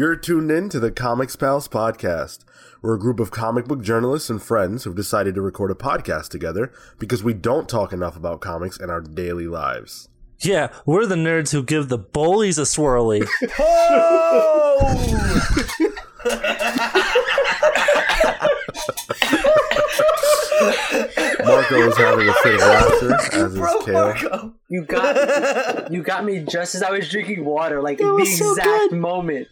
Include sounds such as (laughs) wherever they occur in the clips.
You're tuned in to the Comics Pals podcast. We're a group of comic book journalists and friends who've decided to record a podcast together because we don't talk enough about comics in our daily lives. Yeah, we're the nerds who give the bullies a swirly. (laughs) (laughs) (laughs) (laughs) Marco is having a fit of laughter, as is Cale. You got (laughs) you got me just as I was drinking water, like the was so exact good. moment.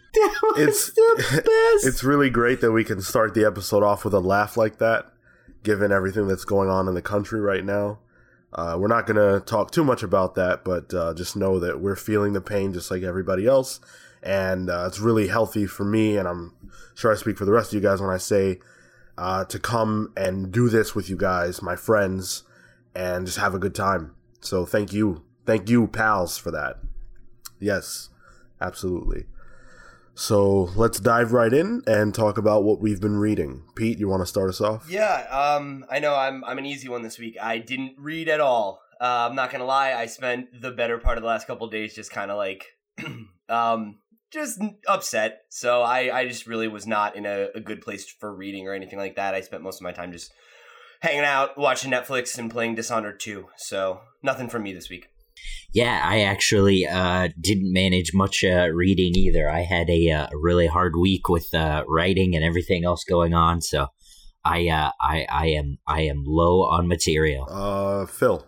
It's (laughs) it's really great that we can start the episode off with a laugh like that, given everything that's going on in the country right now. Uh, we're not going to talk too much about that, but uh, just know that we're feeling the pain just like everybody else, and uh, it's really healthy for me, and I'm sure I speak for the rest of you guys when I say uh, to come and do this with you guys, my friends, and just have a good time. So thank you, thank you, pals, for that. Yes, absolutely. So let's dive right in and talk about what we've been reading. Pete, you want to start us off? Yeah, um, I know I'm I'm an easy one this week. I didn't read at all. Uh, I'm not gonna lie. I spent the better part of the last couple days just kind of like, (clears throat) um, just upset. So I I just really was not in a, a good place for reading or anything like that. I spent most of my time just hanging out, watching Netflix, and playing Dishonored 2. So nothing from me this week. Yeah, I actually uh, didn't manage much uh, reading either. I had a, uh, really hard week with uh, writing and everything else going on, so I, uh, I, I am, I am low on material. Uh, Phil.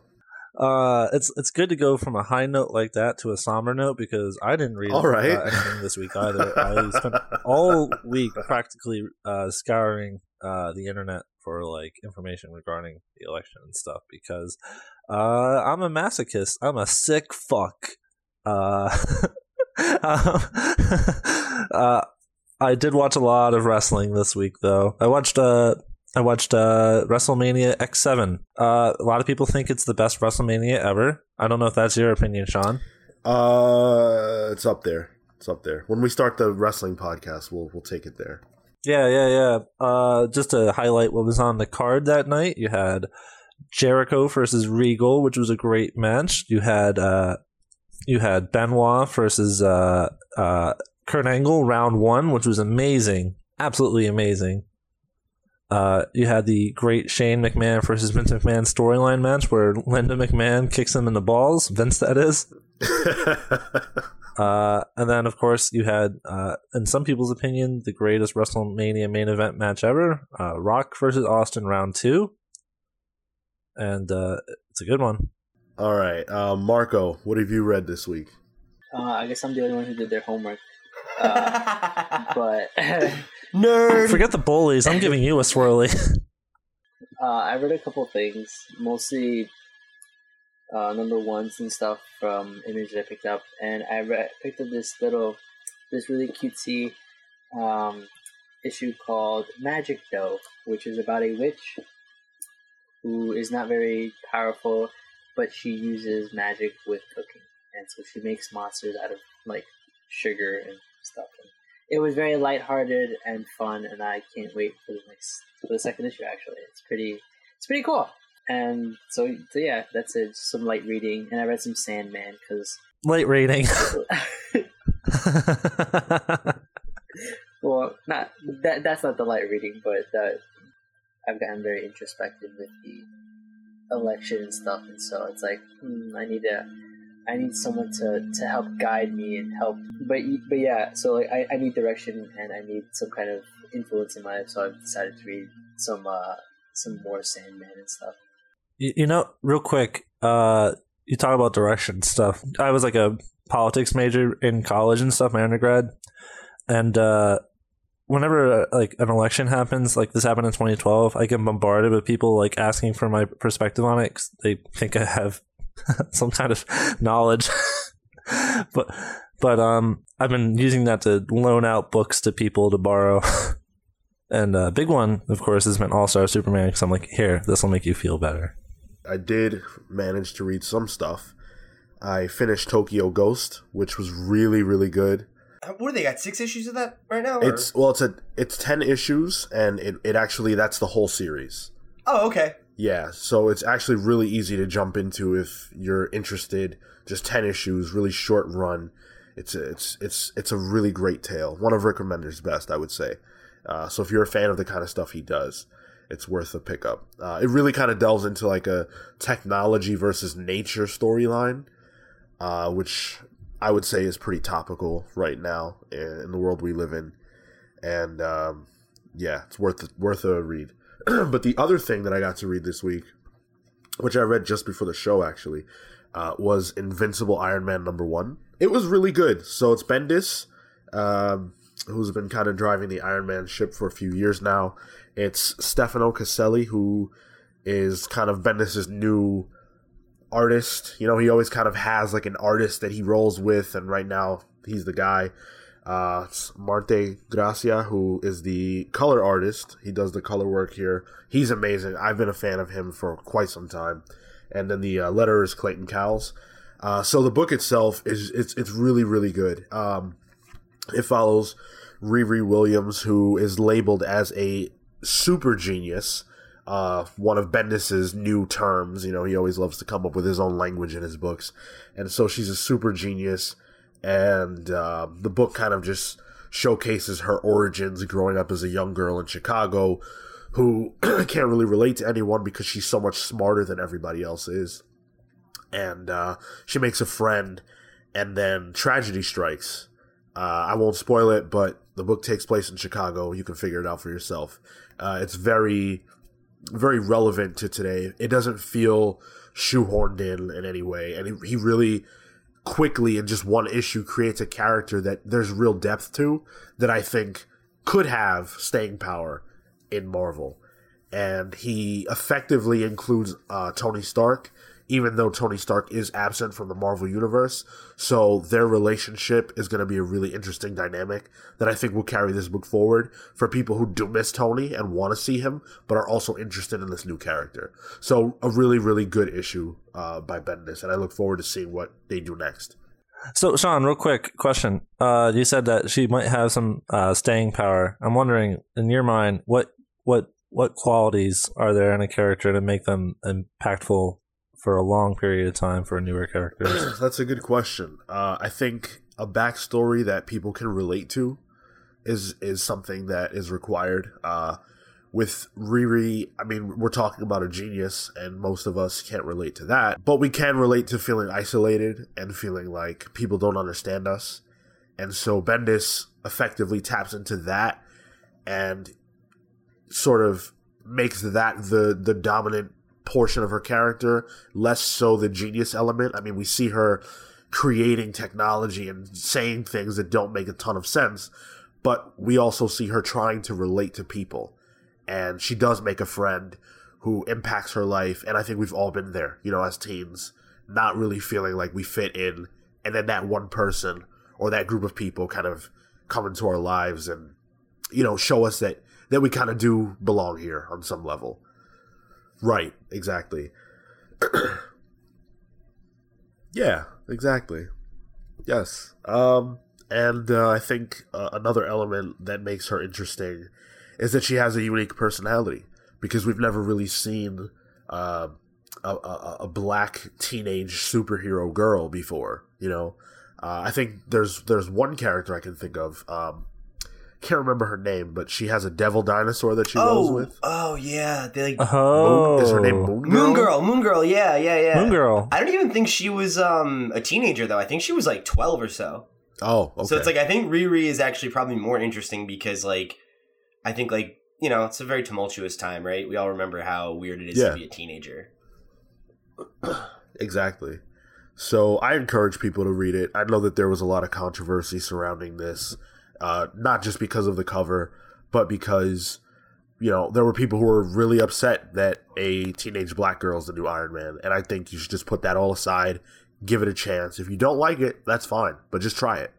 Uh, it's it's good to go from a high note like that to a somber note because I didn't read All right. uh, anything this week either. (laughs) I spent all week practically uh, scouring uh, the internet for like information regarding the election and stuff because uh, I'm a masochist. I'm a sick fuck. Uh, (laughs) um, (laughs) uh, I did watch a lot of wrestling this week though. I watched uh I watched uh, WrestleMania X7. Uh, a lot of people think it's the best WrestleMania ever. I don't know if that's your opinion, Sean. Uh, it's up there. It's up there. When we start the wrestling podcast, we'll we'll take it there. Yeah, yeah, yeah. Uh, just to highlight what was on the card that night, you had Jericho versus Regal, which was a great match. You had uh, you had Benoit versus uh, uh, Kurt Angle, round one, which was amazing, absolutely amazing. Uh, you had the great Shane McMahon versus Vince McMahon storyline match where Linda McMahon kicks him in the balls. Vince, that is. (laughs) Uh, and then, of course, you had, uh, in some people's opinion, the greatest WrestleMania main event match ever uh, Rock versus Austin round two. And uh, it's a good one. All right, uh, Marco, what have you read this week? Uh, I guess I'm the only one who did their homework. (laughs) Uh, but (laughs) Nerd. Forget the bullies. I'm giving you a swirly. (laughs) uh, I read a couple things, mostly uh, number ones and stuff from images I picked up, and I read, picked up this little, this really cutesy um, issue called Magic Dough, which is about a witch who is not very powerful, but she uses magic with cooking, and so she makes monsters out of like sugar and stuff. And it was very lighthearted and fun, and I can't wait for the next for the second issue. Actually, it's pretty it's pretty cool. And so, so yeah, that's it. Just some light reading, and I read some Sandman because light reading. (laughs) (laughs) well, not that that's not the light reading, but uh, I've gotten very introspective with the election and stuff, and so it's like hmm, I need to. I need someone to, to help guide me and help, but but yeah. So like I, I need direction and I need some kind of influence in my life. So I've decided to read some uh some more Sandman and stuff. you, you know, real quick, uh, you talk about direction stuff. I was like a politics major in college and stuff, my undergrad, and uh, whenever uh, like an election happens, like this happened in 2012, I get bombarded with people like asking for my perspective on it 'cause they think I have (laughs) some kind of knowledge. (laughs) but but um, I've been using that to loan out books to people to borrow. (laughs) And uh, big one, of course, has been All Star Superman because I'm like, here, this will make you feel better. I did manage to read some stuff. I finished Tokyo Ghost, which was really really good. What do they got? Six issues of that right now? or- It's well, it's a it's ten issues, and it it actually that's the whole series. oh okay. Yeah, so it's actually really easy to jump into if you're interested. Just ten issues, really short run, It's a, it's it's it's a really great tale. One of Rick Remender's best, I would say. Uh, so if you're a fan of the kind of stuff he does, it's worth a pickup. Uh, it really kind of delves into like a technology versus nature storyline, uh, which I would say is pretty topical right now in, in the world we live in, and um, yeah, it's worth worth a read. (clears throat) but the other thing that I got to read this week, which I read just before the show actually, uh, was Invincible Iron Man number one. It was really good. So it's Bendis, um, who's been kind of driving the Iron Man ship for a few years now. It's Stefano Caselli, who is kind of Bendis's new artist. You know, he always kind of has like an artist that he rolls with, and right now he's the guy. Uh, Marte Gracia, who is the color artist. He does the color work here. He's amazing. I've been a fan of him for quite some time. And then the uh, letter is Clayton Cowles. Uh, so the book itself is it's it's really really good. Um, it follows Riri Williams, who is labeled as a super genius. Uh, one of Bendis's new terms. You know, he always loves to come up with his own language in his books, and so she's a super genius. And uh, the book kind of just showcases her origins growing up as a young girl in Chicago, who (clears throat) can't really relate to anyone because she's so much smarter than everybody else is and uh, she makes a friend, and then tragedy strikes. Uh, I won't spoil it, but the book takes place in Chicago. You can figure it out for yourself. Uh, it's very, very relevant to today. It doesn't feel shoehorned in in any way, and he, he really quickly in just one issue creates a character that there's real depth to that I think could have staying power in Marvel. And he effectively includes uh, Tony Stark even though Tony Stark is absent from the Marvel Universe. So their relationship is going to be a really interesting dynamic that I think will carry this book forward for people who do miss Tony and want to see him, but are also interested in this new character. So a really, really good issue uh, by Bendis, and I look forward to seeing what they do next. So, Sean, real quick question. Uh, you said that she might have some uh, staying power. I'm wondering, in your mind, what what what qualities are there in a character to make them impactful for a long period of time for a newer characters? (clears throat) That's a good question. Uh, I think a backstory that people can relate to is is something that is required. Uh, with Riri, I mean, we're talking about a genius, and most of us can't relate to that, but we can relate to feeling isolated and feeling like people don't understand us. And so Bendis effectively taps into that and sort of makes that the the dominant portion of her character, less so the genius element. I mean, we see her creating technology and saying things that don't make a ton of sense, but we also see her trying to relate to people. And she does make a friend who impacts her life. And I think we've all been there, you know, as teens, not really feeling like we fit in. And then that one person or that group of people kind of come into our lives and, you know, show us that, that we kind of do belong here on some level. Right, exactly. (clears throat) yeah, exactly. Yes. Um and uh, I think uh, another element that makes her interesting is that she has a unique personality because we've never really seen uh, a, a, a, black teenage superhero girl before. You know, uh, I think there's there's one character I can think of. Um, can't remember her name, but she has a devil dinosaur that she oh, rolls with. Oh yeah, they like oh. Moon, is her name Moon Girl? Moon Girl? Moon Girl, yeah, yeah, yeah. Moon Girl. I don't even think she was um a teenager though. I think she was like twelve or so. Oh, okay. So it's like I think Riri is actually probably more interesting because like I think like you know it's a very tumultuous time, right? We all remember how weird it is Yeah. to be a teenager. (clears throat) Exactly. So I encourage people to read it. I know that there was a lot of controversy surrounding this, uh, not just because of the cover, but because you know there were people who were really upset that a teenage black girl is the new Iron Man, and I think you should just put that all aside, give it a chance. If you don't like it, that's fine, but just try it.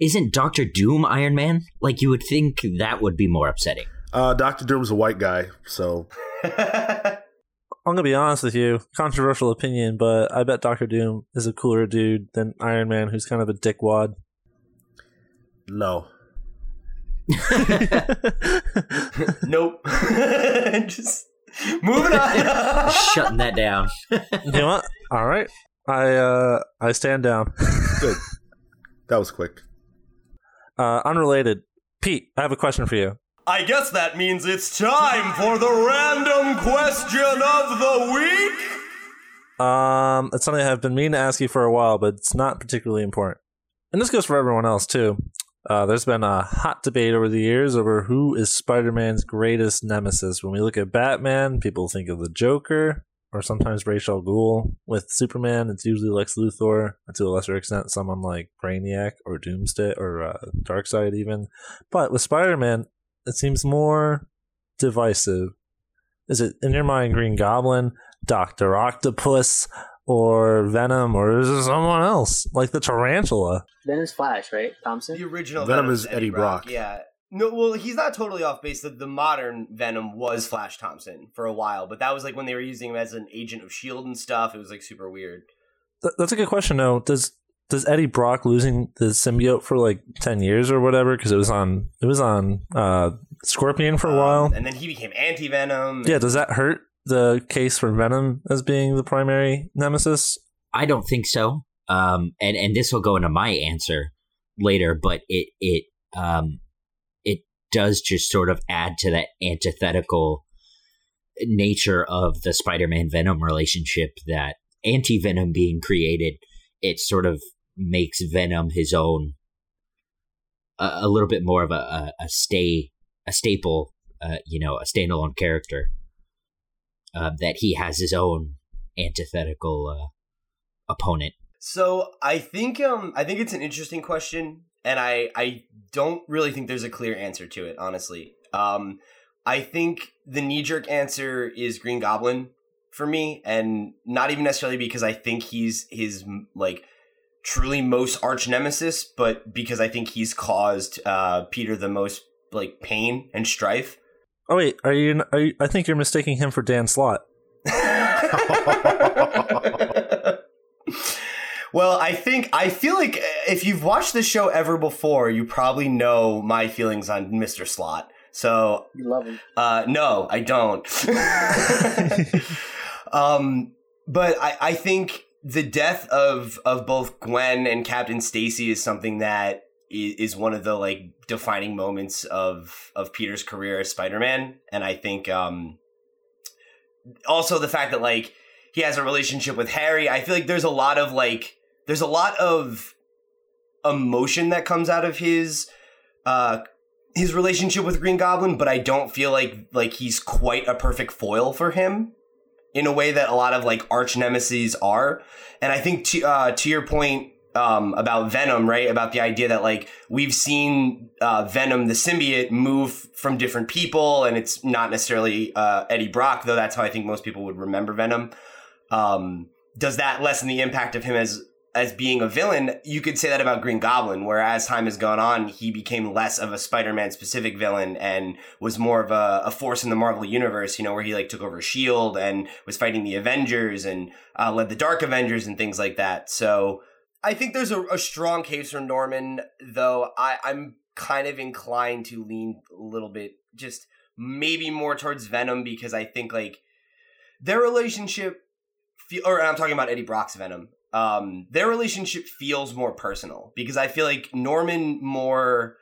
Isn't Doctor Doom Iron Man? Like you would think that would be more upsetting. Uh, Doctor Doom's a white guy, so (laughs) I'm gonna be honest with you, controversial opinion, but I bet Doctor Doom is a cooler dude than Iron Man, who's kind of a dickwad. no. (laughs) nope. (laughs) Just moving on. (laughs) Shutting that down. you know what? All right, I uh I stand down. Good. That was quick. Uh, unrelated. Pete, I have a question for you. I guess that means it's time for the random question of the week. Um, it's something I've been meaning to ask you for a while, but it's not particularly important. And this goes for everyone else too. Uh, there's been a hot debate over the years over who is Spider-Man's greatest nemesis. When we look at Batman, people think of the Joker or sometimes Ra's al. With Superman, it's usually Lex Luthor, and to a lesser extent, someone like Brainiac or Doomsday or uh, Darkseid even. But with Spider-Man, it seems more divisive. Is it in your mind Green Goblin, Doctor Octopus, or Venom, or is it someone else like the Tarantula? Venom's Flash, right? Thompson. The original Venom Venom is Eddie Brock. Yeah. No, well, he's not totally off base. The, the modern Venom was Flash Thompson for a while, but that was like when they were using him as an agent of Shield and stuff. It was like super weird. Th- that's a good question. though. does does Eddie Brock losing the symbiote for like ten years or whatever because it was on it was on uh, Scorpion for a Um, while? and then he became anti Venom. Yeah, does that hurt the case for Venom as being the primary nemesis? I don't think so. Um, and and this will go into my answer later, but it it um it does just sort of add to that antithetical nature of the Spider-Man Venom relationship that anti-Venom being created, it sort of makes Venom his own a, a little bit more of a, a, a stay a staple, uh, you know, a standalone character. Uh, that he has his own antithetical uh, opponent. So I think um I think it's an interesting question, and I I don't really think there's a clear answer to it. Honestly, um, I think the knee jerk answer is Green Goblin for me, and not even necessarily because I think he's his like truly most arch nemesis, but because I think he's caused uh Peter the most like pain and strife. Oh wait, are you? Are you I think you're mistaking him for Dan Slott. (laughs) well, I think I feel like if you've watched the show ever before, you probably know my feelings on Mr. Slott. So, You love him. uh, no, I don't. (laughs) (laughs) um, but I, I think the death of of both Gwen and Captain Stacy is something that i- is one of the like defining moments of of Peter's career as Spider-Man, and I think um, also the fact that like he has a relationship with Harry. I feel like there's a lot of like there's a lot of emotion that comes out of his uh his relationship with Green Goblin, but I don't feel like like he's quite a perfect foil for him in a way that a lot of like arch nemesis are. And I think to uh, to your point um, about Venom, right? About the idea that like we've seen uh, Venom the symbiote move from different people, and it's not necessarily uh, Eddie Brock, though. That's how I think most people would remember Venom. Um, does that lessen the impact of him as as being a villain, you could say that about Green Goblin, where as time has gone on, he became less of a Spider-Man specific villain and was more of a, a force in the Marvel universe, you know, where he like took over S.H.I.E.L.D. and was fighting the Avengers and uh, led the Dark Avengers and things like that. So I think there's a, a strong case for Norman, though I, I'm kind of inclined to lean a little bit just maybe more towards Venom because I think like their relationship feel or I'm talking about Eddie Brock's Venom. Um, their relationship feels more personal because I feel like Norman more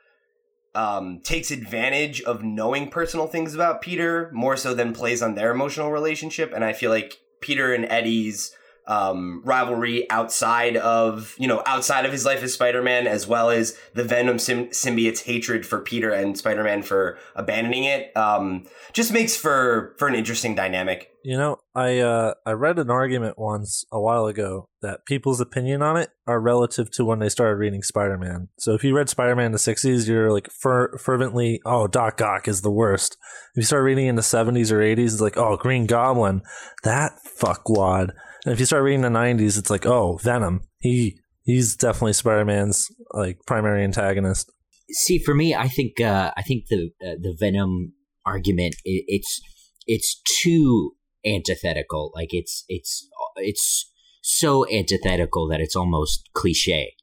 um, takes advantage of knowing personal things about Peter more so than plays on their emotional relationship, and I feel like Peter and Eddie's um, rivalry outside of you know outside of his life as Spider-Man, as well as the Venom sym- symbiote's hatred for Peter and Spider-Man for abandoning it, um, just makes for for an interesting dynamic. You know, I uh, I read an argument once a while ago that people's opinion on it are relative to when they started reading Spider Man. So if you read Spider Man in the '60s, you're like fer- fervently, "Oh, Doc Ock is the worst." If you start reading in the '70s or '80s, it's like, "Oh, Green Goblin, that fuckwad." And if you start reading the '90s, it's like, "Oh, Venom, he he's definitely Spider Man's like primary antagonist." See, for me, I think uh, I think the uh, the Venom argument it, it's it's too antithetical. Like it's it's it's so antithetical that it's almost cliche.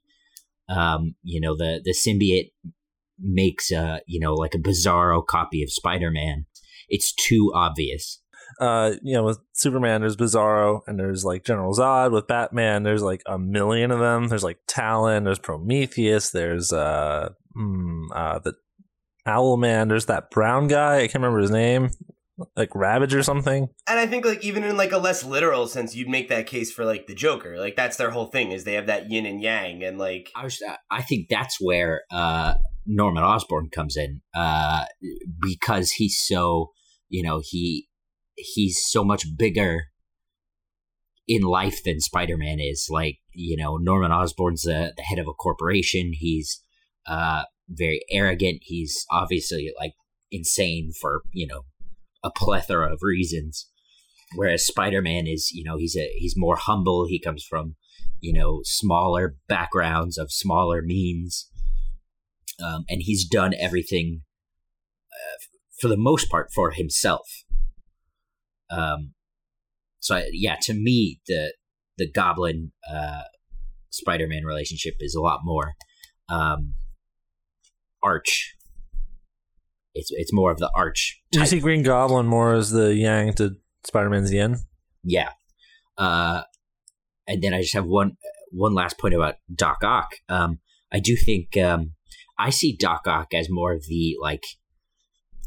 Um, you know, the the symbiote makes a you know like a bizarro copy of Spider Man. It's too obvious. Uh, you know, with Superman, there's Bizarro, and there's like General Zod. With Batman, there's like a million of them. There's like Talon, there's Prometheus, there's uh, mm, uh the Owlman. There's that brown guy. I can't remember his name like Ravage or something. And I think like even in like a less literal sense, you'd make that case for like the Joker. Like that's their whole thing is they have that yin and yang, and like I was, I think that's where uh, Norman Osborn comes in uh, because he's so you know he he's so much bigger in life than Spider-Man is. Like you know Norman Osborn's the, the head of a corporation. He's uh, very arrogant. He's obviously like insane for you know a plethora of reasons. Whereas Spider Man is, you know, he's a he's more humble. He comes from, you know, smaller backgrounds of smaller means, um, and he's done everything uh, for the most part for himself. Um, so yeah, to me, the the Goblin uh, Spider Man relationship is a lot more um, arch it's it's more of the arch. Do you see Green Goblin more as the yang to Spider Man's yin? Yeah. Uh, and then I just have one one last point about Doc Ock. Um, I do think um, I see Doc Ock as more of the like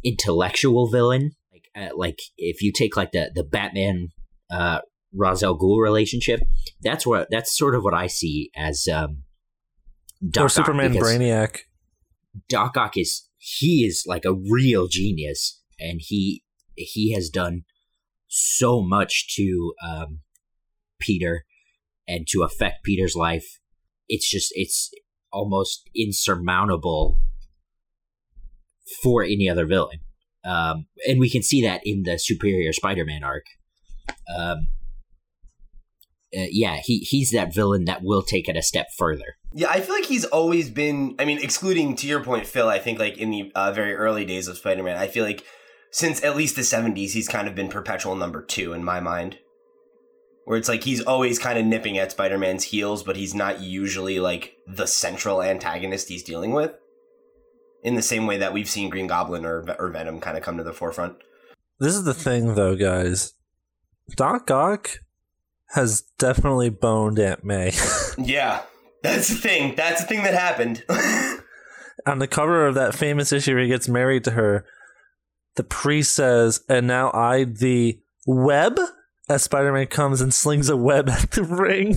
intellectual villain. Like uh, like if you take like the the Batman uh, Ra's al Ghul relationship, that's what that's sort of what I see as um, Doc or Superman Brainiac. Doc Ock is he is like a real genius, and he he has done so much to um, Peter and to affect Peter's life. It's just it's almost insurmountable for any other villain, um, and we can see that in the Superior Spider-Man arc. Um, uh, yeah, he he's that villain that will take it a step further. Yeah, I feel like he's always been. I mean, excluding to your point, Phil. I think like in the uh, very early days of Spider Man, I feel like since at least the seventies, he's kind of been perpetual number two in my mind. Where it's like he's always kind of nipping at Spider Man's heels, but he's not usually like the central antagonist he's dealing with. In the same way that we've seen Green Goblin or or Venom kind of come to the forefront. This is the thing, though, guys. Doc Ock has definitely boned Aunt May. (laughs) yeah, that's the thing. That's the thing that happened. (laughs) On the cover of that famous issue where he gets married to her, the priest says, and now I the web as Spider Man comes and slings a web at the ring.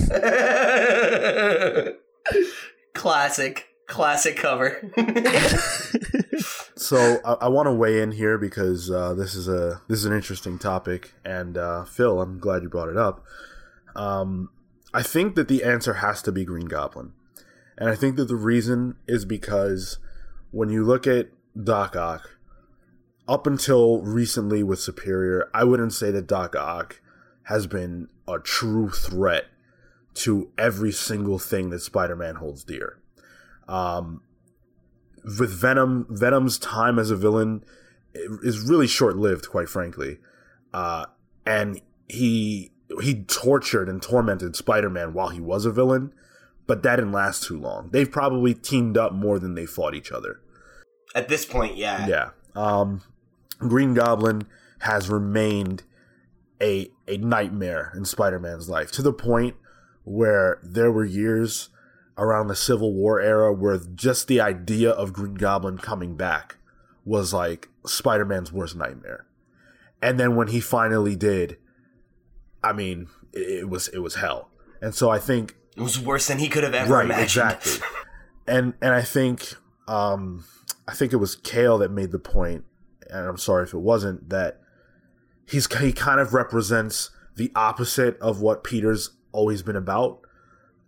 (laughs) classic, classic cover. (laughs) so I, I want to weigh in here because uh, this is a this is an interesting topic, and uh, Phil, I'm glad you brought it up. Um, I think that the answer has to be Green Goblin. And I think that the reason is because when you look at Doc Ock, up until recently with Superior, I wouldn't say that Doc Ock has been a true threat to every single thing that Spider Man holds dear. Um, with Venom, Venom's time as a villain is really short lived, quite frankly. Uh, and he he tortured and tormented Spider-Man while he was a villain, but that didn't last too long. They've probably teamed up more than they fought each other. At this point, yeah. Yeah. Um, Green Goblin has remained a a nightmare in Spider-Man's life to the point where there were years around the Civil War era where just the idea of Green Goblin coming back was like Spider-Man's worst nightmare. And then when he finally did, I mean, it, it was it was hell. And so I think it was worse than he could have ever right, imagined. Exactly. (laughs) and and I think um I think it was Cale that made the point, and I'm sorry if it wasn't, that he's he kind of represents the opposite of what Peter's always been about.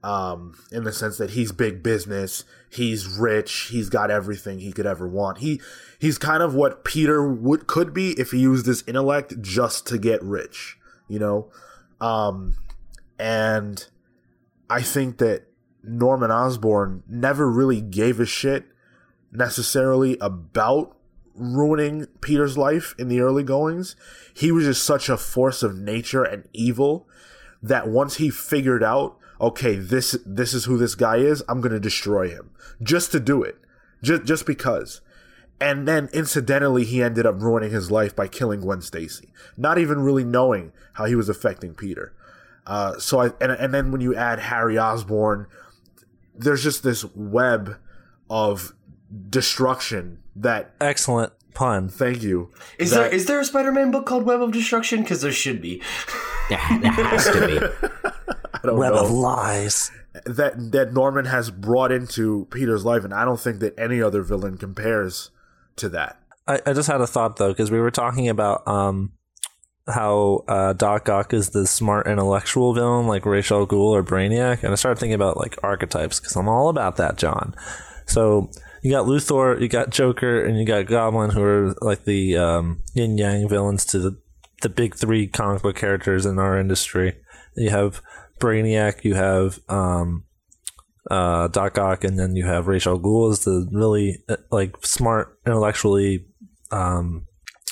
Um, in the sense that he's big business, he's rich, he's got everything he could ever want. He he's kind of what Peter would could be if he used his intellect just to get rich, you know. Um, and I think that Norman Osborn never really gave a shit necessarily about ruining Peter's life in the early goings. He was just such a force of nature and evil that once he figured out, okay, this this is who this guy is, I'm going to destroy him just to do it. Just just because. and then incidentally he ended up ruining his life by killing Gwen Stacy, not even really knowing how he was affecting Peter. Uh, so I and, and then when you add Harry Osborn, there's just this web of destruction that excellent pun. Thank you. Is that, there is there a Spider-Man book called Web of Destruction? Because there should be. there, there has to be. (laughs) (laughs) Web know. of lies that that Norman has brought into Peter's life, and I don't think that any other villain compares to that. I, I just had a thought though, because we were talking about um, how uh, Doc Ock is the smart intellectual villain, like Ra's al Ghul or Brainiac, and I started thinking about like archetypes because I'm all about that, John. So you got Luthor, you got Joker, and you got Goblin, who are like the um, yin yang villains to the the big three comic book characters in our industry. You have Brainiac, you have um, uh, Doc Ock, and then you have Ra's as the really uh, like smart, intellectually, um,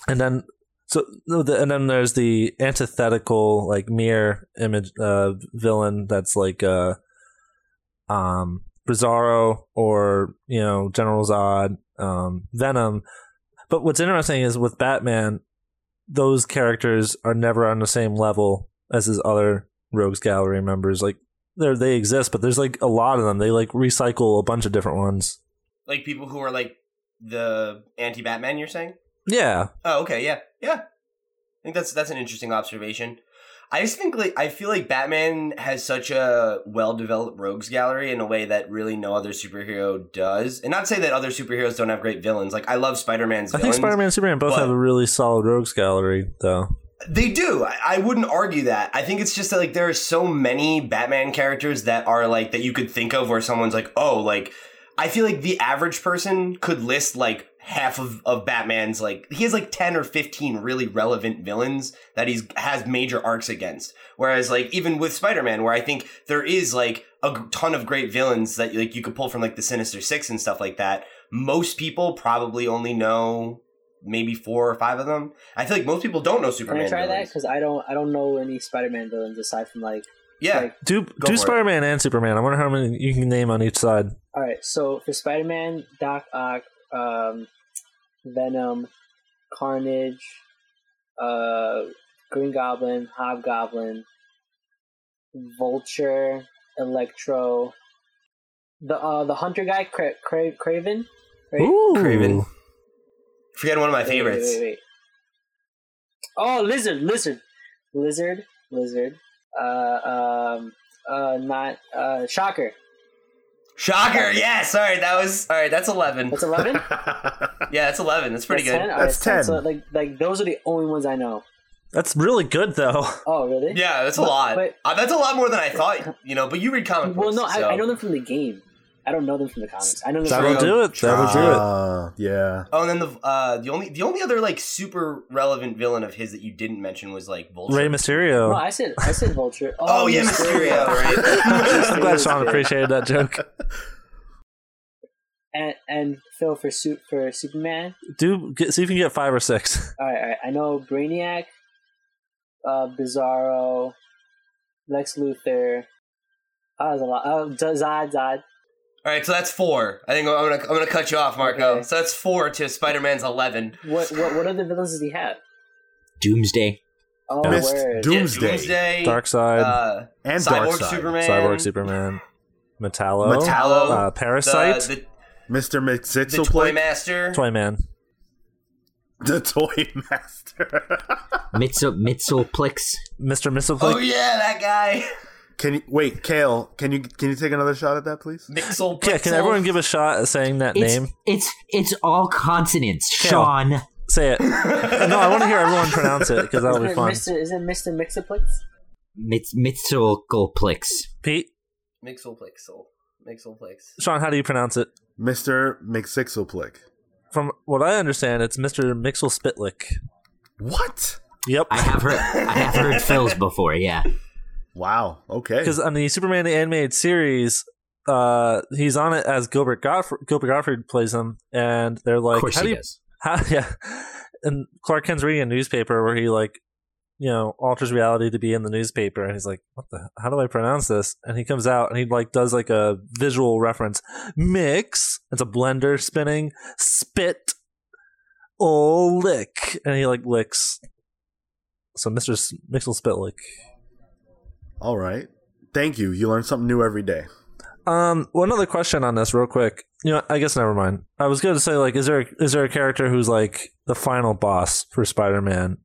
and then so and then there's the antithetical like mirror image uh, villain that's like uh, um, Bizarro or you know General Zod, um, Venom. But what's interesting is with Batman, those characters are never on the same level as his other rogues gallery members. Like they they exist, but there's like a lot of them. They like recycle a bunch of different ones. Like people who are like the anti Batman. You're saying? Yeah. Oh, okay. Yeah, yeah. I think that's that's an interesting observation. I just think like I feel like Batman has such a well developed rogues gallery in a way that really no other superhero does. And not to say that other superheroes don't have great villains. Like I love Spider Man's. I think Spider Man and Superman both have a really solid rogues gallery, though. They do. I, I wouldn't argue that. I think it's just that like there are so many Batman characters that are like that you could think of where someone's like, oh, like I feel like the average person could list like half of, of Batman's like he has like 10 or 15 really relevant villains that he's has major arcs against. Whereas like even with Spider-Man where I think there is like a ton of great villains that like you could pull from like the Sinister 6 and stuff like that. Most people probably only know maybe four or five of them. I feel like most people don't know Superman. Can I try villains. that? Because I don't, I don't know any Spider-Man villains aside from like. Yeah, like, do do Spider Man and Superman. I wonder how many you can name on each side. All right, so for Spider Man, Doc Ock, um, Venom, Carnage, uh, Green Goblin, Hobgoblin, Vulture, Electro, the uh, the Hunter guy, Cra- Cra- Kraven, right? Ooh. Kraven. Forget one of my favorites. Wait, wait, wait, oh, lizard, lizard, lizard, lizard. Uh, um, uh, not uh, shocker. Shocker! Yeah, sorry, that was all right. That's eleven. That's eleven. (laughs) yeah, that's eleven. That's pretty that's good. 10? That's ten. So, like, like those are the only ones I know. That's really good, though. (laughs) Oh, really? Yeah, that's but, a lot. But, uh, that's a lot more than I thought. You know, but you read comic well, books. Well, no, so. I, I know them from the game. I don't know them from the comics. I know them. That'll do it. That'll do it. Uh, yeah. Oh, and then the uh, the only the only other like super relevant villain of his that you didn't mention was like Vulture. Rey Mysterio. No, I said I said Vulture. Oh, (laughs) oh yeah, Mysterio. (laughs) right. I'm glad Sean appreciated that joke. (laughs) And and Phil for suit for Superman. Do get, see if you can get five or six. All right, all right. I know Brainiac, uh, Bizarro, Lex Luthor. Oh, that was a lot. Oh, Zod, Zod. All right, so that's four. I think I'm gonna I'm gonna cut you off, Marco. Okay. So that's four to Spider Man's eleven. What what what other villains does he have? Doomsday. Oh, word. Doomsday. Yeah, Doomsday. Darkseid. Uh, and Cyborg Darkseid. Superman. Cyborg Superman. Metallo. Metallo. Uh, Parasite. The, the, Mr. the McZitzelplate. Toy Master. Toy Man. The Toy Master. (laughs) Mitzel Mitzelplix. Mr. Missile Oh yeah, that guy. Can you wait, Cale? Can you can you take another shot at that, please? Mixel. Yeah, can everyone give a shot at saying that It's name? it's it's all consonants. Cale. Sean. Say it. (laughs) no, I want to hear everyone pronounce it because that'll be fun. Mr. Isn't Mr. Mixoplex? Mitz Mitzelplix. Pete, Mixel Plixel. Mixel Sean, how do you pronounce it? Mr. McSixelplick. From what I understand, it's Mr. Mixel Spitlick. What? Yep. I have heard I have heard (laughs) Phil's before, yeah. Wow. Okay. Because on the Superman the animated series, uh, he's on it as Gilbert Gottfried. Gilbert Gottfried plays him, and they're like, "How do you?" (laughs) How, yeah, and Clark Kent's reading a newspaper where he like, you know, alters reality to be in the newspaper, and he's like, "What the? How do I pronounce this?" And he comes out and he like does like a visual reference: mix. It's a blender spinning, spit, oh lick, and he like licks. So Mister Mixel spit lick. All right, thank you. You learn something new every day. Um, one other question on this, real quick. You know, I guess never mind. I was going to say, like, is there is there a character who's like the final boss for Spider Man?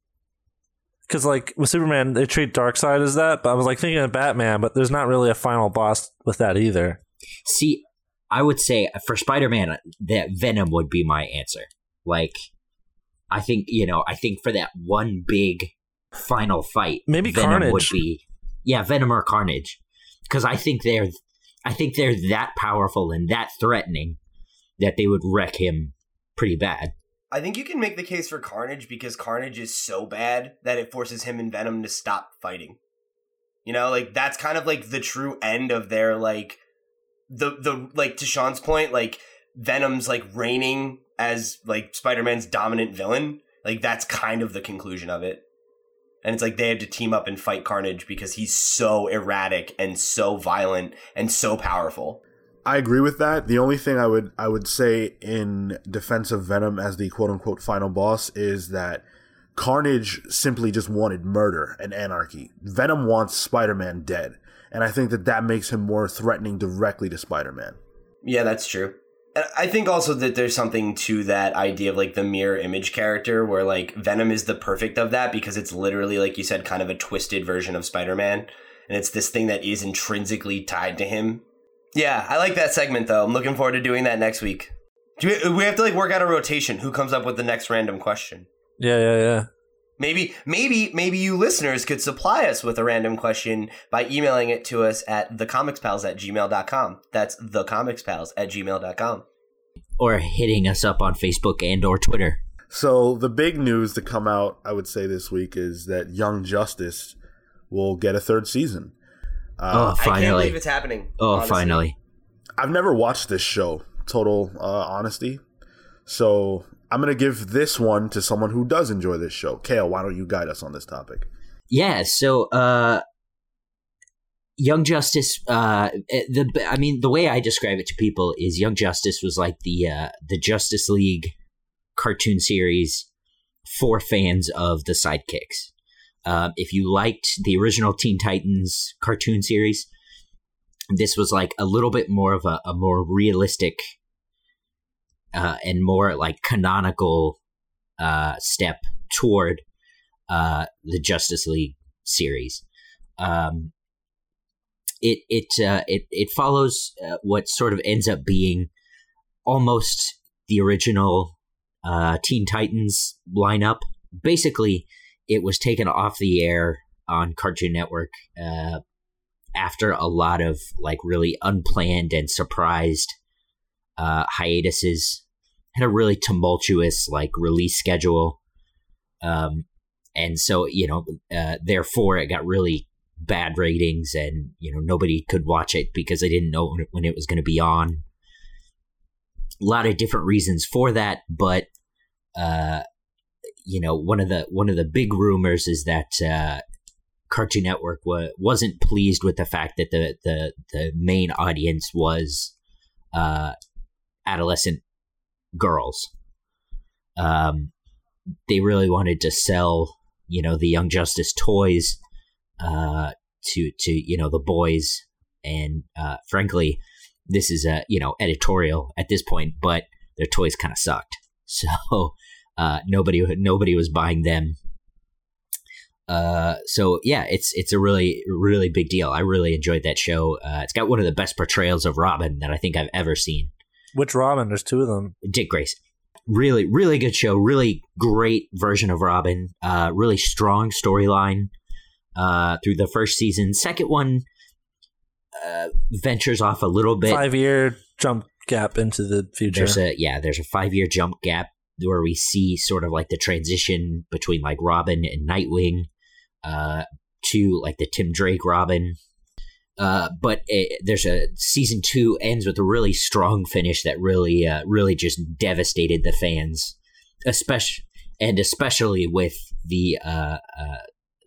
Because like with Superman, they treat Darkseid as that, but I was like thinking of Batman, but there's not really a final boss with that either. See, I would say for Spider Man, that Venom would be my answer. Like, I think you know, I think for that one big final fight, maybe Venom Carnage would be, yeah, Venom or Carnage, because I think they're I think they're that powerful and that threatening that they would wreck him pretty bad. I think you can make the case for Carnage because Carnage is so bad that it forces him and Venom to stop fighting. You know, like that's kind of like the true end of their like the the like to Sean's point, like Venom's like reigning as like Spider-Man's dominant villain. Like that's kind of the conclusion of it. And it's like they have to team up and fight Carnage because he's so erratic and so violent and so powerful. I agree with that. The only thing I would I would say in defense of Venom as the quote unquote final boss is that Carnage simply just wanted murder and anarchy. Venom wants Spider-Man dead, and I think that that makes him more threatening directly to Spider-Man. Yeah, that's true. I think also that there's something to that idea of like the mirror image character where like Venom is the perfect of that because it's literally like you said kind of a twisted version of Spider-Man and it's this thing that is intrinsically tied to him. Yeah, I like that segment though. I'm looking forward to doing that next week. Do we, we have to like work out a rotation who comes up with the next random question. Yeah, yeah, yeah. Maybe, maybe, maybe you listeners could supply us with a random question by emailing it to us at thecomicspals at gmail.com. That's thecomicspals at gmail.com. Or hitting us up on Facebook and or Twitter. So the big news to come out, I would say this week, is that Young Justice will get a third season. Uh, oh, finally! I can't believe it's happening. Oh, honestly. finally! I've never watched this show. Total uh, honesty. So I'm going to give this one to someone who does enjoy this show. Cale, why don't you guide us on this topic? Yeah, so uh, Young Justice, uh, eh, the I mean, the way I describe it to people is Young Justice was like the uh, the Justice League cartoon series for fans of the sidekicks. Uh, if you liked the original Teen Titans cartoon series, this was like a little bit more of a, a more realistic uh, and more like canonical uh, step toward uh, the Justice League series. Um, it it uh, it it follows uh, what sort of ends up being almost the original uh, Teen Titans lineup. Basically, it was taken off the air on Cartoon Network after a lot of like really unplanned and surprised uh, hiatuses. Had a really tumultuous like release schedule, um, and so you know, uh, therefore it got really bad ratings, and you know nobody could watch it because they didn't know when it was going to be on. A lot of different reasons for that, but uh, you know one of the one of the big rumors is that uh, Cartoon Network wa- wasn't pleased with the fact that the the the main audience was uh, adolescent girls. Um, they really wanted to sell, you know, the Young Justice toys uh, to to you know the boys, and uh, frankly, this is a you know editorial at this point, but their toys kind of sucked, (laughs) so uh, nobody nobody was buying them. Uh, so yeah, it's it's a really really big deal. I really enjoyed that show. Uh, it's got one of the best portrayals of Robin that I think I've ever seen. Which Robin? There's two of them. Dick Grayson. Really, really good show. Really great version of Robin. Uh, really strong storyline uh, through the first season. Second one uh, ventures off a little bit. Five year jump gap into the future. There's a yeah. There's a five year jump gap where we see sort of like the transition between like Robin and Nightwing uh, to like the Tim Drake Robin uh, but it, there's a season two ends with a really strong finish that really, uh, really just devastated the fans, especially and especially with the uh, uh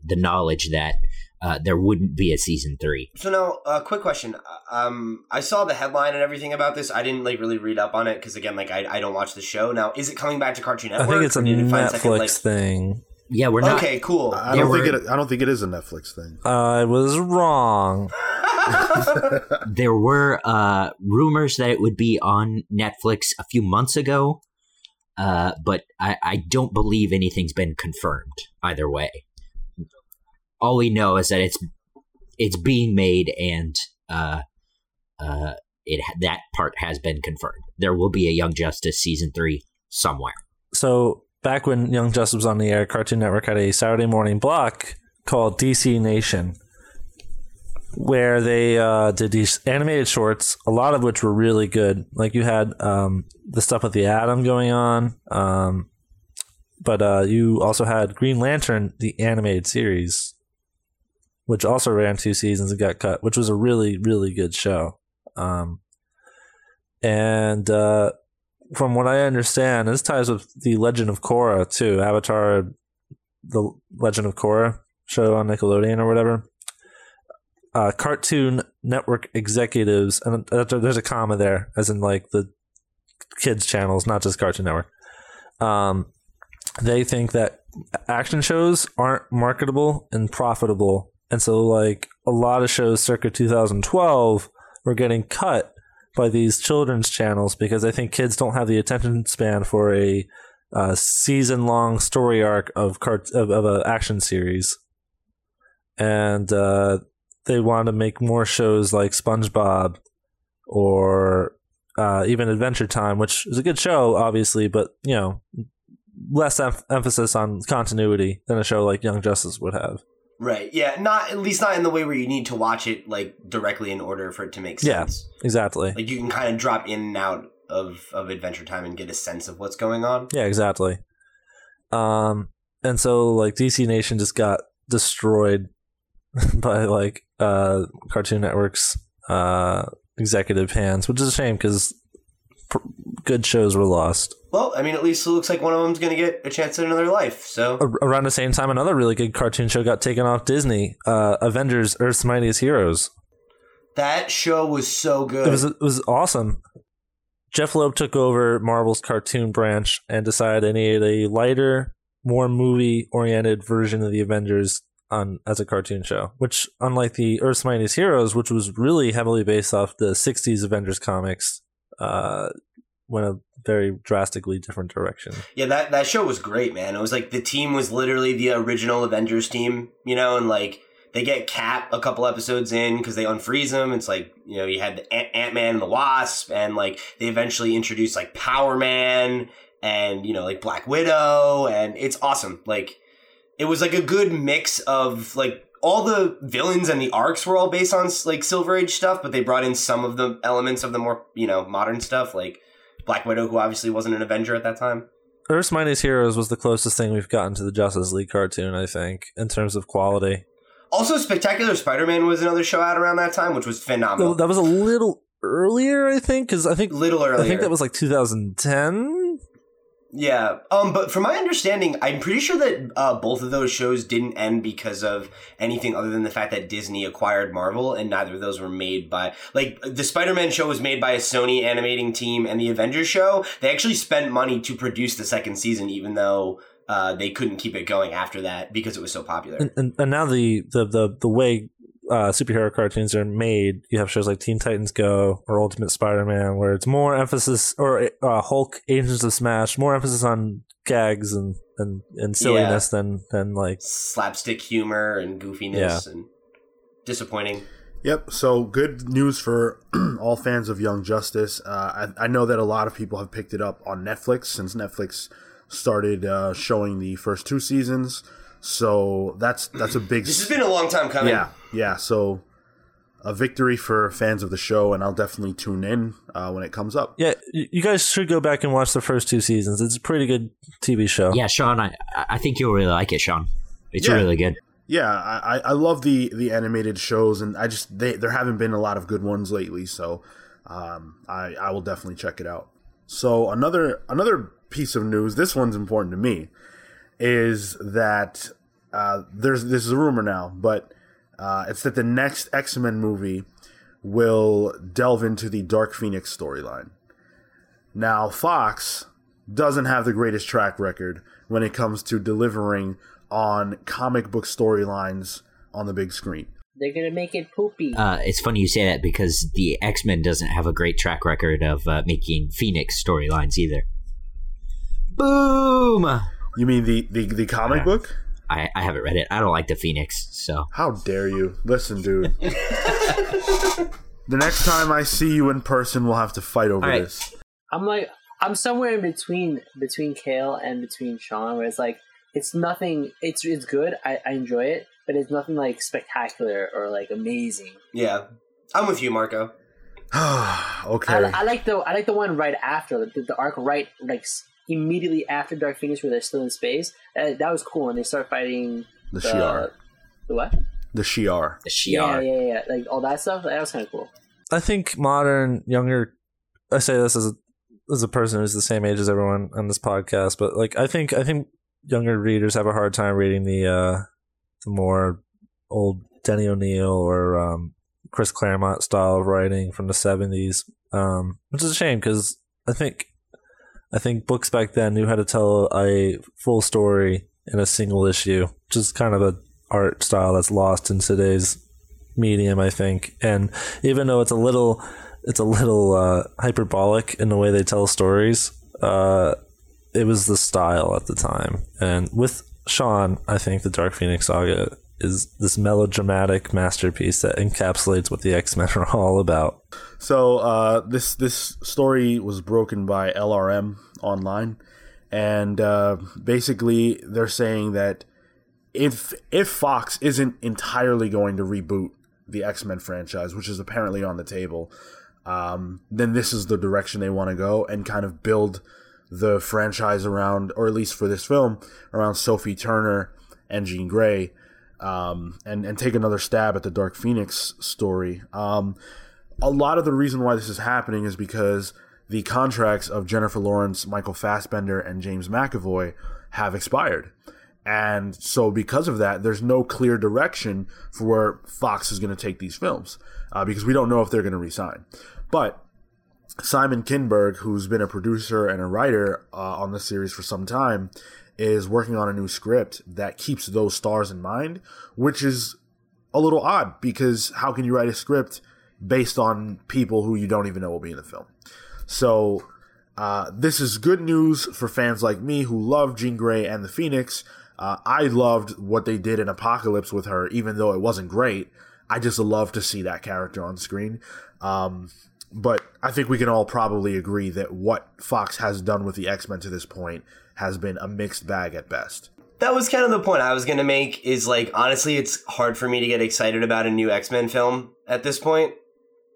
the knowledge that uh, there wouldn't be a season three. So now, a uh, quick question. Um, I saw the headline and everything about this. I didn't like really read up on it because again, like I, I don't watch the show. Now, is it coming back to Cartoon Network? I think it's a Netflix second, like... thing. Yeah, we're not. Okay, cool. I don't think it. I don't think it is a Netflix thing. I was wrong. (laughs) (laughs) there were uh, rumors that it would be on Netflix a few months ago, uh, but I, I don't believe anything's been confirmed either way. All we know is that it's it's being made, and uh, uh, it that part has been confirmed. There will be a Young Justice season three somewhere. So back when Young Justice was on the air, Cartoon Network had a Saturday morning block called DC Nation where they uh, did these animated shorts, a lot of which were really good. Like you had um, the stuff with the Atom going on, um, but uh, you also had Green Lantern, the animated series, which also ran two seasons and got cut, which was a really really good show. Um, and uh, from what I understand, this ties with the Legend of Korra too. Avatar, the Legend of Korra show on Nickelodeon or whatever uh, Cartoon Network executives, and there's a comma there, as in like the kids channels, not just Cartoon Network. Um, they think that action shows aren't marketable and profitable, and so like a lot of shows circa 2012 were getting cut by these children's channels because I think kids don't have the attention span for a uh, season long story arc of cart of, of an action series, and uh, they want to make more shows like SpongeBob or uh, even Adventure Time, which is a good show, obviously, but you know, less em- emphasis on continuity than a show like Young Justice would have. Right. Yeah. Not at least not in the way where you need to watch it like directly in order for it to make sense. Yeah. Exactly. Like you can kind of drop in and out of of Adventure Time and get a sense of what's going on. Yeah. Exactly. Um. And so like DC Nation just got destroyed (laughs) by like uh, Cartoon Network's uh, executive hands, which is a shame because pr- good shows were lost. Well, I mean, at least it looks like one of them's going to get a chance at another life. So around the same time, another really good cartoon show got taken off Disney: uh, Avengers: Earth's Mightiest Heroes. That show was so good. It was it was awesome. Jeph Loeb took over Marvel's cartoon branch and decided they needed a lighter, more movie oriented version of the Avengers on as a cartoon show, which unlike the Earth's Mightiest Heroes, which was really heavily based off the '60s Avengers comics, uh, went a very drastically different direction. Yeah, that that show was great, man. It was like the team was literally the original Avengers team, you know, and like they get Cap a couple episodes in because they unfreeze him. It's like you know you had Ant Man and the Wasp, and like they eventually introduced like Power Man and you know like Black Widow, and it's awesome. Like it was like a good mix of like all the villains and the arcs were all based on like Silver Age stuff, but they brought in some of the elements of the more you know modern stuff, like Black Widow, who obviously wasn't an Avenger at that time. Earth's Mightiest Heroes was the closest thing we've gotten to the Justice League cartoon, I think, in terms of quality. Also, Spectacular Spider-Man was another show out around that time, which was phenomenal. That was a little earlier, I think, because I think little earlier. I think that was like 2010. Yeah, um, but from my understanding, I'm pretty sure that uh, both of those shows didn't end because of anything other than the fact that Disney acquired Marvel, and neither of those were made by like the Spider-Man show was made by a Sony animating team, and the Avengers show they actually spent money to produce the second season, even though uh, they couldn't keep it going after that because it was so popular. And, and, and now the, the the the way uh, superhero cartoons are made, you have shows like Teen Titans Go or Ultimate Spider-Man, where it's more emphasis, or uh, Hulk, Agents of Smash, more emphasis on gags and and, and silliness yeah. than than like slapstick humor and goofiness yeah. and disappointing. Yep. So good news for (clears throat) all fans of Young Justice. Uh, I, I, know that a lot of people have picked it up on Netflix since Netflix started uh, showing the first two seasons. So that's that's a big. this has been a long time coming. Yeah, yeah. So a victory for fans of the show, and I'll definitely tune in uh, when it comes up. Yeah, you guys should go back and watch the first two seasons. It's a pretty good TV show. Yeah, Sean, I I think you'll really like it, Sean. It's yeah. really good. Yeah, I, I love the the animated shows, and I just they there haven't been a lot of good ones lately, so um, I I will definitely check it out. So another another piece of news. This one's important to me is that uh, there's this is a rumor now, but Uh, it's that the next X Men movie will delve into the Dark Phoenix storyline. Now, Fox doesn't have the greatest track record when it comes to delivering on comic book storylines on the big screen. They're gonna make it poopy. Uh, it's funny you say that because the X Men doesn't have a great track record of uh, making Phoenix storylines either. Boom! You mean the the, the comic Yeah. book? I, I haven't read it. I don't like the Phoenix, so How dare you? Listen, dude. the next time I see you in person, we'll have to fight over All right. this. I'm like I'm somewhere in between between Cale and between Sean, where it's like it's nothing. It's it's good. I, I enjoy it, but it's nothing like spectacular or like amazing. Yeah, I'm with you, Marco. (sighs) okay. I, I like the I like the one right after the, the arc right like s- immediately after Dark Phoenix, where they're still in space. That, that was cool, and they start fighting the the, Shi'ar. the what? The Shi'ar. the Yeah, Shi'ar. yeah, yeah, yeah. like all that stuff. That was kind of cool. I think modern younger. I say this as a as a person who's the same age as everyone on this podcast, but like I think I think younger readers have a hard time reading the uh the more old Denny O'Neil or um, Chris Claremont style of writing from the seventies, um, which is a shame because I think I think books back then knew how to tell a full story in a single issue, which is kind of a art style that's lost in today's medium, I think. And even though it's a little it's a little uh, hyperbolic in the way they tell stories, uh, it was the style at the time. And with Sean, I think the Dark Phoenix saga is this melodramatic masterpiece that encapsulates what the X Men are all about. So uh, this this story was broken by LRM online, and uh, basically they're saying that if if Fox isn't entirely going to reboot the X Men franchise, which is apparently on the table, um, then this is the direction they want to go and kind of build the franchise around, or at least for this film, around Sophie Turner and Jean Grey, um, and and take another stab at the Dark Phoenix story. Um, a lot of the reason why this is happening is because the contracts of Jennifer Lawrence, Michael Fassbender, and James McAvoy have expired. And so, because of that, there's no clear direction for where Fox is going to take these films uh, because we don't know if they're going to resign. But Simon Kinberg, who's been a producer and a writer uh, on the series for some time, is working on a new script that keeps those stars in mind, which is a little odd because how can you write a script based on people who you don't even know will be in the film? So uh, this is good news for fans like me who love Jean Grey and the Phoenix. Uh, I loved what they did in Apocalypse with her, even though it wasn't great. I just love to see that character on screen. Um, but I think we can all probably agree that what Fox has done with the X Men to this point has been a mixed bag at best. That was kind of the point I was going to make is like honestly it's hard for me to get excited about a new X-Men film at this point.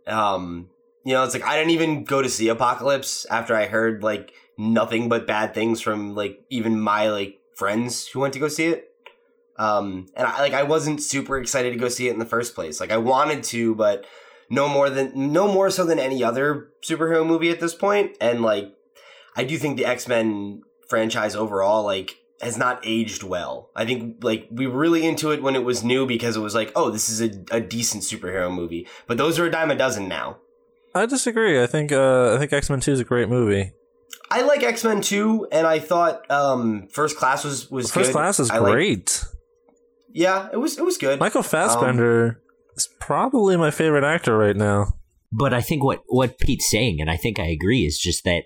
Um you know, it's like I didn't even go to see Apocalypse after I heard like nothing but bad things from like even my like friends who went to go see it. Um and I like I wasn't super excited to go see it in the first place. Like I wanted to, but no more than no more so than any other superhero movie at this point and like I do think the X-Men franchise overall like has not aged well. I think like we were really into it when it was new because it was like, oh, this is a, a decent superhero movie. But those are a dime a dozen now. I disagree. I think uh, I think X Men Two is a great movie. I like X Men Two, and I thought um, First Class was was First good. Class is I great. yeah, it was it was good. Michael Fassbender is probably my favorite actor right now. But I think what what Pete's saying, and I think I agree, is just that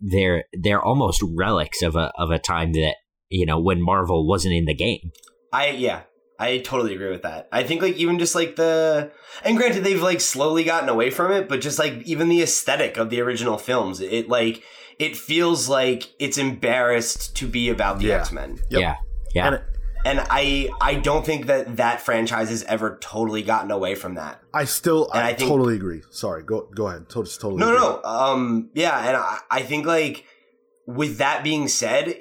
they're they're almost relics of a of a time that you know when Marvel wasn't in the game. I yeah, I totally agree with that. I think like even just like the and granted they've like slowly gotten away from it, but just like even the aesthetic of the original films, it like it feels like it's embarrassed to be about the Yeah. X Men. Yep. Yeah, yeah. And and I I don't think that that franchise has ever totally gotten away from that. I still, And I, I think- totally agree. Sorry, go go ahead. To- totally. No, agree. no, no. Um, yeah, and I, I think like with that being said,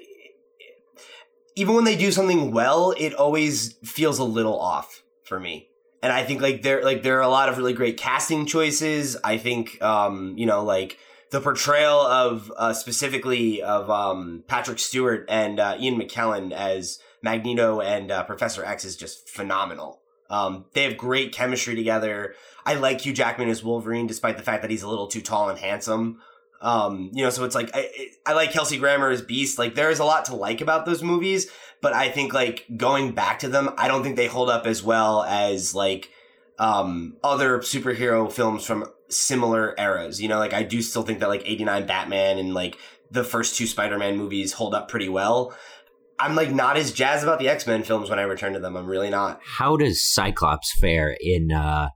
even when they do something well, it always feels a little off for me. And I think like there like there are a lot of really great casting choices. I think um, you know, like the portrayal of uh, specifically of um, Patrick Stewart and uh, Ian McKellen as Magneto and uh, Professor X is just phenomenal. Um, they have great chemistry together. I like Hugh Jackman as Wolverine, despite the fact that he's a little too tall and handsome. Um, you know, so it's like I, I like Kelsey Grammer as Beast. Like there is a lot to like about those movies, but I think like going back to them, I don't think they hold up as well as like um other superhero films from similar eras. You know, like I do still think that like 89 Batman and like the first two Spider-Man movies hold up pretty well. I'm like not as jazzed about the X-Men films when I return to them. I'm really not. How does Cyclops fare in uh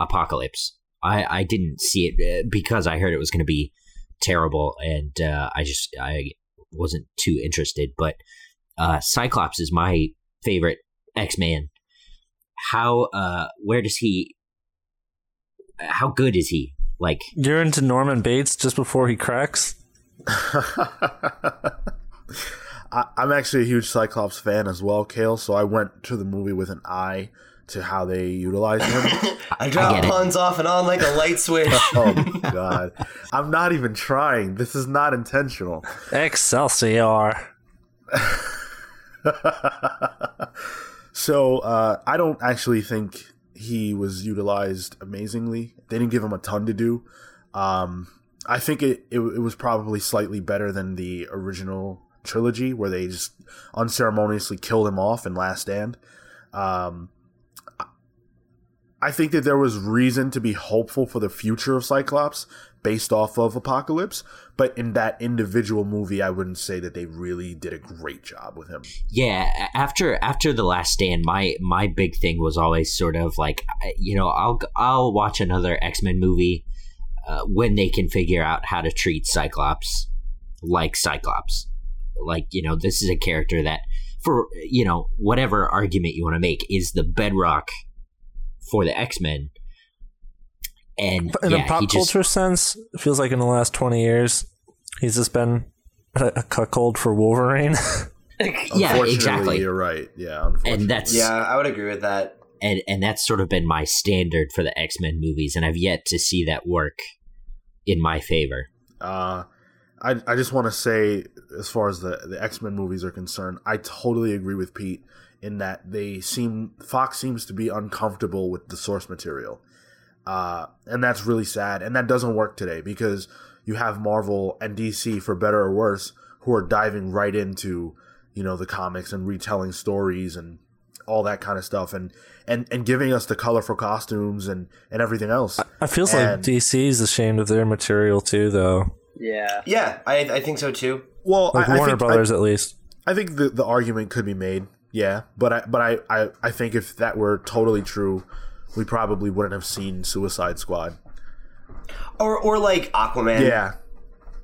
Apocalypse? I I didn't see it uh, because I heard it was going to be terrible and uh I just I wasn't too interested, but uh Cyclops is my favorite X-Man. How uh where does he how good is he? Like You're into Norman Bates just before he cracks? (laughs) I, am actually a huge Cyclops fan as well, Cale. So I went to the movie with an eye to how they utilize him. (laughs) I drop I puns off and on like a light switch. (laughs) oh (laughs) god, I'm not even trying. This is not intentional. Excelsior. so uh, I don't actually think he was utilized amazingly. They didn't give him a ton to do. Um, I think it, it, it was probably slightly better than the original trilogy where they just unceremoniously killed him off in Last Stand. Um, I think that there was reason to be hopeful for the future of Cyclops based off of Apocalypse, but in that individual movie, I wouldn't say that they really did a great job with him. Yeah, after after the Last Stand, my my big thing was always sort of like, you know, I'll I'll watch another X Men movie uh, when they can figure out how to treat Cyclops like Cyclops like you know this is a character that for you know whatever argument you want to make is the bedrock for the x-men. And in yeah, a pop culture just, sense feels like in the last 20 years he's just been a cuckold for wolverine. (laughs) Yeah exactly. you're right. Yeah and that's yeah i would agree with that. And and that's sort of been my standard for the x-men movies and i've yet to see that work in my favor. Uh I, I just want to say, as far as the, the X Men movies are concerned, I totally agree with Pete in that they seem Fox seems to be uncomfortable with the source material, uh, and that's really sad. And that doesn't work today because you have Marvel and DC, for better or worse, who are diving right into you know the comics and retelling stories and all that kind of stuff and and and giving us the colorful costumes and and everything else. I, feels and, like is ashamed of their material too, though. Yeah. Yeah, I, I think so too. Well, like I, Warner I think, Brothers I, at least. I think the the argument could be made. Yeah, but I but I, I I think if that were totally true, we probably wouldn't have seen Suicide Squad. Or or like Aquaman. Yeah.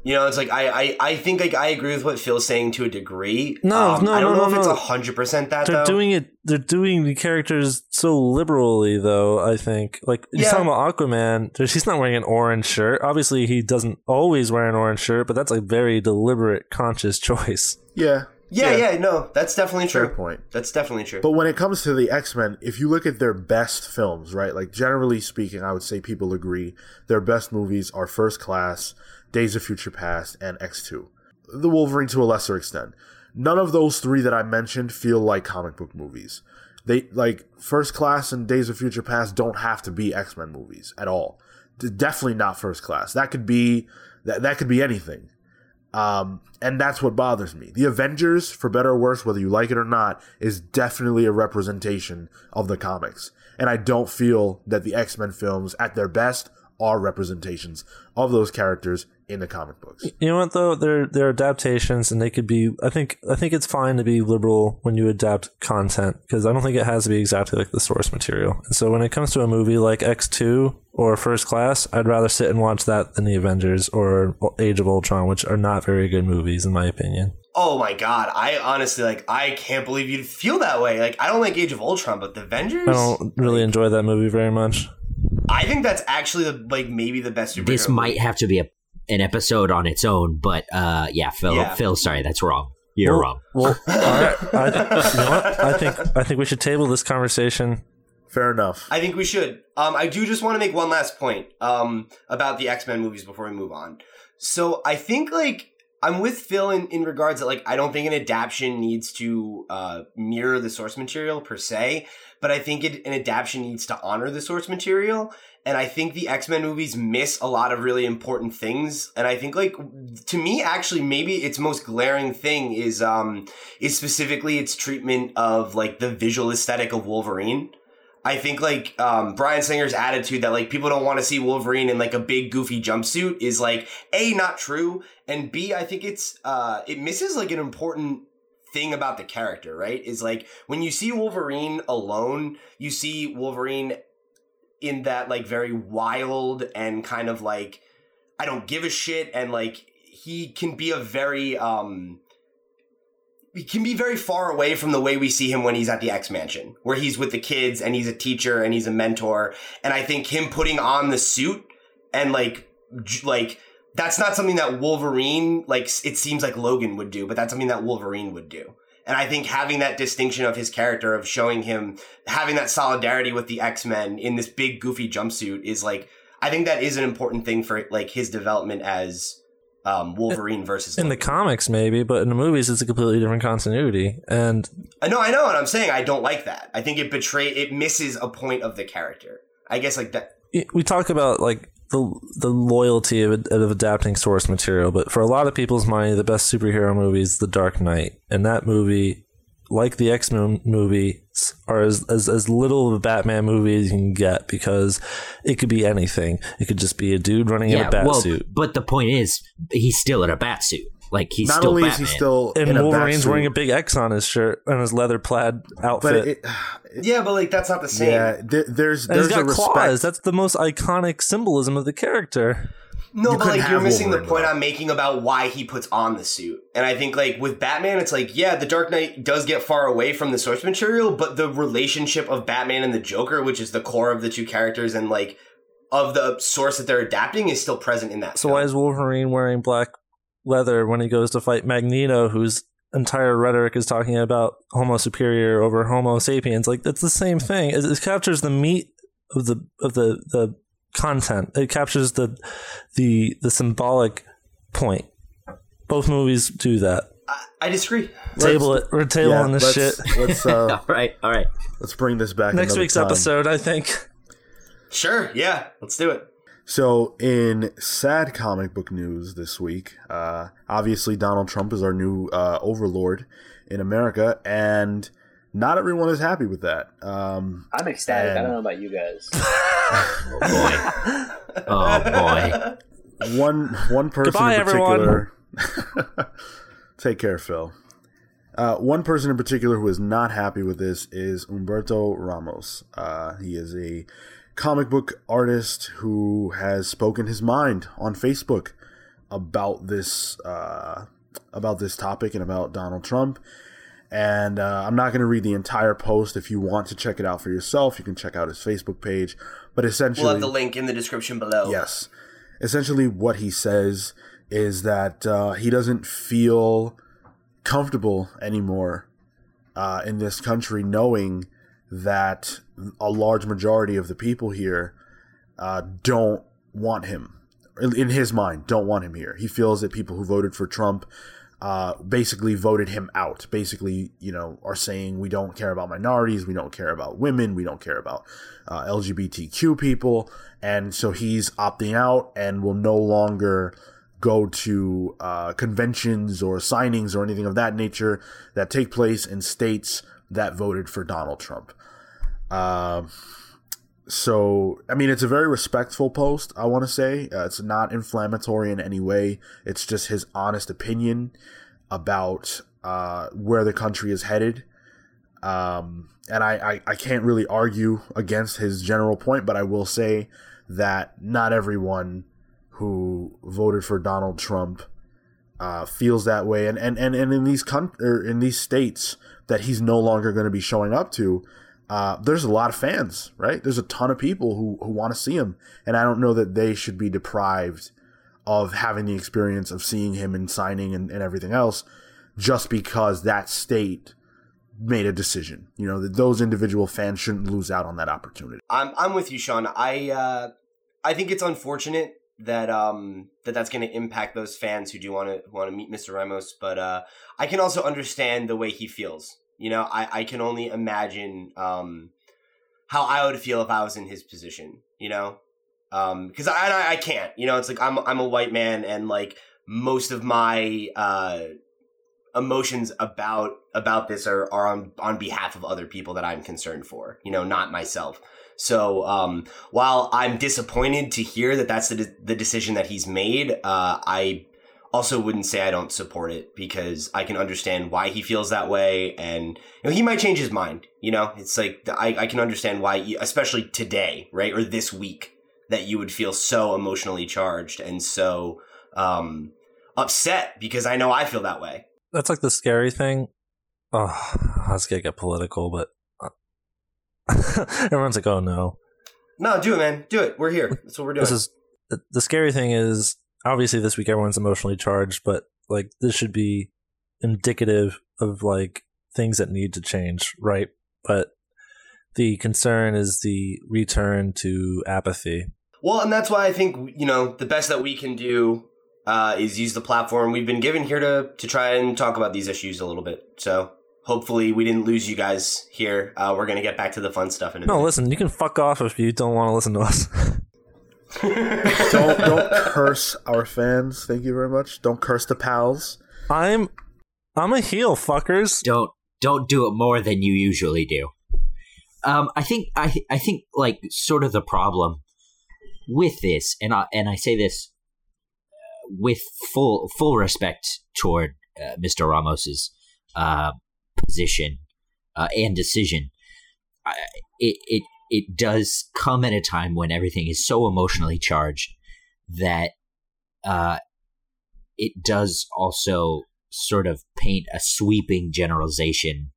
You know, it's like I, I, I think like I agree with what Phil's saying to a degree. No, um, no, I don't no, know no, if no. it's hundred percent that they're though. doing it. They're doing the characters so liberally, though. I think, like you're Yeah. talking about Aquaman. there's- He's not wearing an orange shirt. Obviously, he doesn't always wear an orange shirt, but that's a very deliberate, conscious choice. Yeah. yeah, yeah, no, that's definitely Fair true. point. That's definitely true. But when it comes to the X Men, if you look at their best films, right? Like generally speaking, I would say people agree their best movies are First Class, Days of Future Past, and X Two. The Wolverine to a lesser extent. None of those three that I mentioned feel like comic book movies. They like First Class and Days of Future Past don't have to be X Men movies at all. Definitely not First Class. That could be that that could be anything. Um, and that's what bothers me. The Avengers, for better or worse, whether you like it or not, is definitely a representation of the comics. And I don't feel that the X Men films, at their best, are representations of those characters in the comic books. You know what though? They're they're adaptations, and they could be. I think I think it's fine to be liberal when you adapt content because I don't think it has to be exactly like the source material. And so when it comes to a movie like X Two or First Class, I'd rather sit and watch that than the Avengers or Age of Ultron, which are not very good movies in my opinion. oh my god, I honestly like I can't believe you'd feel that way. Like I don't like Age of Ultron, but the Avengers. I don't really enjoy that movie very much. I think that's actually the like maybe the best this might have to be a an episode on its own, but uh, yeah, Phil, Yeah. Phil, sorry, that's wrong. You're well, wrong. Well, (laughs) all right. I, you know what? I think I think we should table this conversation. Fair enough. I think we should. Um, I do just want to make one last point um, about the X Men movies before we move on. So I think like I'm with Phil in, in regards that like I don't think an adaptation needs to uh, mirror the source material per se, but I think it, an adaptation needs to honor the source material. And I think the X Men movies miss a lot of really important things. And I think like to me, actually, maybe its most glaring thing is um is specifically its treatment of like the visual aesthetic of Wolverine. I think like um, Bryan Singer's attitude that like people don't want to see Wolverine in like a big goofy jumpsuit is like a not true, and b I think it's uh it misses like an important thing about the character, right? Is like when you see Wolverine alone, you see Wolverine in that like very wild and kind of like I don't give a shit and like he can be a very um he can be very far away from the way we see him when he's at the X Mansion, where he's with the kids and he's a teacher and he's a mentor. And I think him putting on the suit and like, like, that's not something that Wolverine, like, it seems like Logan would do, but that's something that Wolverine would do. And I think having that distinction of his character, of showing him having that solidarity with the X Men in this big goofy jumpsuit is like, I think that is an important thing for like his development as um, Wolverine versus in Logan. the comics maybe, but in the movies it's a completely different continuity. And I know, I know, and I'm saying I don't like that. I think it betray it misses a point of the character. I guess like that. We talk about like the the loyalty of, of adapting source material, but for a lot of people's money, the best superhero movie is The Dark Knight, and that movie like the X Men movies, are as, as as little of a Batman movie as you can get because it could be anything. It could just be a dude running yeah, in a bat well, suit. But the point is, he's still in a bat suit. Like he's not still only Batman. is he still and Wolverine's wearing a big X on his shirt and his leather plaid outfit. It, it, yeah, but like that's not the same. Yeah, there, there's there's he's got a respect. claws. That's the most iconic symbolism of the character. No, you but like you're missing the point I'm making about why he puts on the suit. And I think like with Batman, it's like, yeah, the Dark Knight does get far away from the source material, but the relationship of Batman and the Joker, which is the core of the two characters and like of the source that they're adapting, is still present in that. So film. why is Wolverine wearing black leather when he goes to fight Magneto, whose entire rhetoric is talking about Homo superior over Homo sapiens? Like it's the same thing. It, it captures the meat of the of the the content. It captures the the the symbolic point. Both movies do that. I, I disagree. Table let's, it. We're tabling yeah, this let's, shit. Let's, (laughs) uh, all right, all right. Let's bring this back next week's time. episode. I think. Sure. Yeah. Let's do it. So, in sad comic book news this week, uh, obviously Donald Trump is our new uh, overlord in America, and not everyone is happy with that. Um, I'm ecstatic. And... I don't know about you guys. (laughs) oh boy! Oh boy! One one person Goodbye, in particular. (laughs) take care, Phil. Uh, one person in particular who is not happy with this is Humberto Ramos. Uh, he is a comic book artist who has spoken his mind on Facebook about this uh, about this topic and about Donald Trump. And uh, I'm not going to read the entire post. If you want to check it out for yourself, you can check out his Facebook page. But essentially, we'll have the link in the description below. Yes. Essentially, what he says is that uh, he doesn't feel comfortable anymore uh, in this country, knowing that a large majority of the people here uh, don't want him. In his mind, don't want him here. He feels that people who voted for Trump uh, basically voted him out. Basically, you know, are saying we don't care about minorities, we don't care about women, we don't care about uh, LGBTQ people, and so he's opting out and will no longer go to uh, conventions or signings or anything of that nature that take place in states that voted for Donald Trump. Uh, so I mean, it's a very respectful post. I want to say uh, it's not inflammatory in any way. It's just his honest opinion about uh, where the country is headed. Um, and I, I, I can't really argue against his general point, but I will say that not everyone who voted for Donald Trump uh, feels that way, and and and, and in these or in these states that he's no longer going to be showing up to, uh, there's a lot of fans, right? There's a ton of people who, who want to see him, and I don't know that they should be deprived of having the experience of seeing him and signing and, and everything else just because that state made a decision. You know, that those individual fans shouldn't lose out on that opportunity. I'm I'm with you, Sean. I uh, I think it's unfortunate that um that that's going to impact those fans who do want to want to meet Mr. Ramos, but uh I can also understand the way he feels. You know, I I can only imagine um how I would feel if I was in his position, you know? Um cuz I, I I can't. You know, it's like I'm I'm a white man and like most of my uh emotions about about this are, are on on behalf of other people that I'm concerned for, you know, not myself. So um, while I'm disappointed to hear that that's the, de- the decision that he's made, uh, I also wouldn't say I don't support it because I can understand why he feels that way, and you know, he might change his mind. You know, it's like I, I can understand why, especially today, right, or this week, that you would feel so emotionally charged and so um, upset because I know I feel that way. That's like the scary thing. Oh, I was gonna get political, but (laughs) Everyone's like, "Oh no." No, do it, man. Do it. We're here. That's what we're doing. This is the, the scary thing is obviously this week everyone's emotionally charged, but like this should be indicative of like things that need to change, right? But the concern is the return to apathy. Well, and that's why I think you know the best that we can do uh, is use the platform we've been given here to to try and talk about these issues a little bit. So hopefully we didn't lose you guys here. Uh, we're gonna get back to the fun stuff in a no, minute. listen, you can fuck off if you don't want to listen to us. (laughs) (laughs) don't don't curse our fans. Thank you very much. Don't curse the pals. I'm I'm a heel, fuckers. Don't don't do it more than you usually do. Um, I think I I think like sort of the problem with this, and I and I say this with full full respect toward uh, Mr. Ramos's uh, position uh, and decision, it it it does come at a time when everything is so emotionally charged that uh, it does also sort of paint a sweeping generalization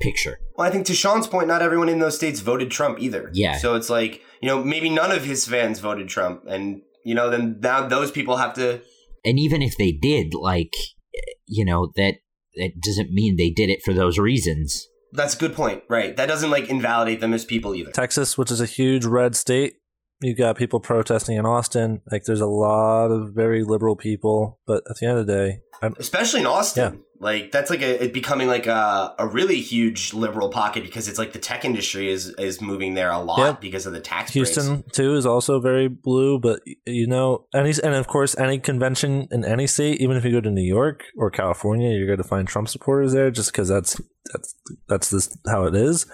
picture. Well, I think to Sean's point, not everyone in those states voted Trump either. Yeah. So it's like, you know, maybe none of his fans voted Trump. And, you know, then now those people have to. And even if they did, like, you know, that it doesn't mean they did it for those reasons. That's a good point, right? That doesn't like invalidate them as people either. Texas, which is a huge red state, you got people protesting in Austin. Like, there's a lot of very liberal people, but at the end of the day, I'm, especially in Austin. Yeah. Like that's like a, it becoming like a, a really huge liberal pocket because it's like the tech industry is is moving there a lot yep. because of the tax. Houston breaks. too is also very blue, but you know any and of course any convention in any state, even if you go to New York or California, you're going to find Trump supporters there just because that's that's that's just how it is.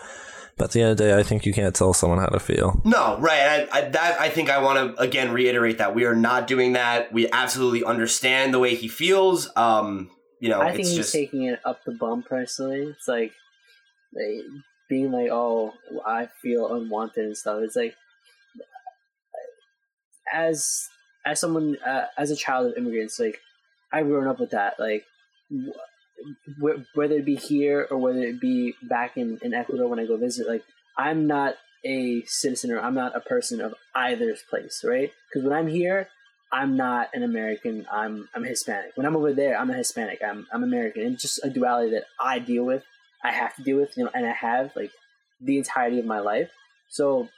But at the end of the day, I think you can't tell someone how to feel. No, right. I, I, that I think I want to again reiterate that we are not doing that. We absolutely understand the way he feels. Um, you know, I think he's just... taking it up the bum. Personally, it's like, like being like, "Oh, I feel unwanted" and stuff. It's like, as as someone uh, as a child of immigrants, like I've grown up with that. Like whether it be here or whether it be back in, in Ecuador when I go visit, like I'm not a citizen or I'm not a person of either's place, right? Because when I'm here, I'm not an American. I'm I'm Hispanic. When I'm over there, I'm a Hispanic. I'm I'm American. It's just a duality that I deal with, I have to deal with, you know, and I have like the entirety of my life. So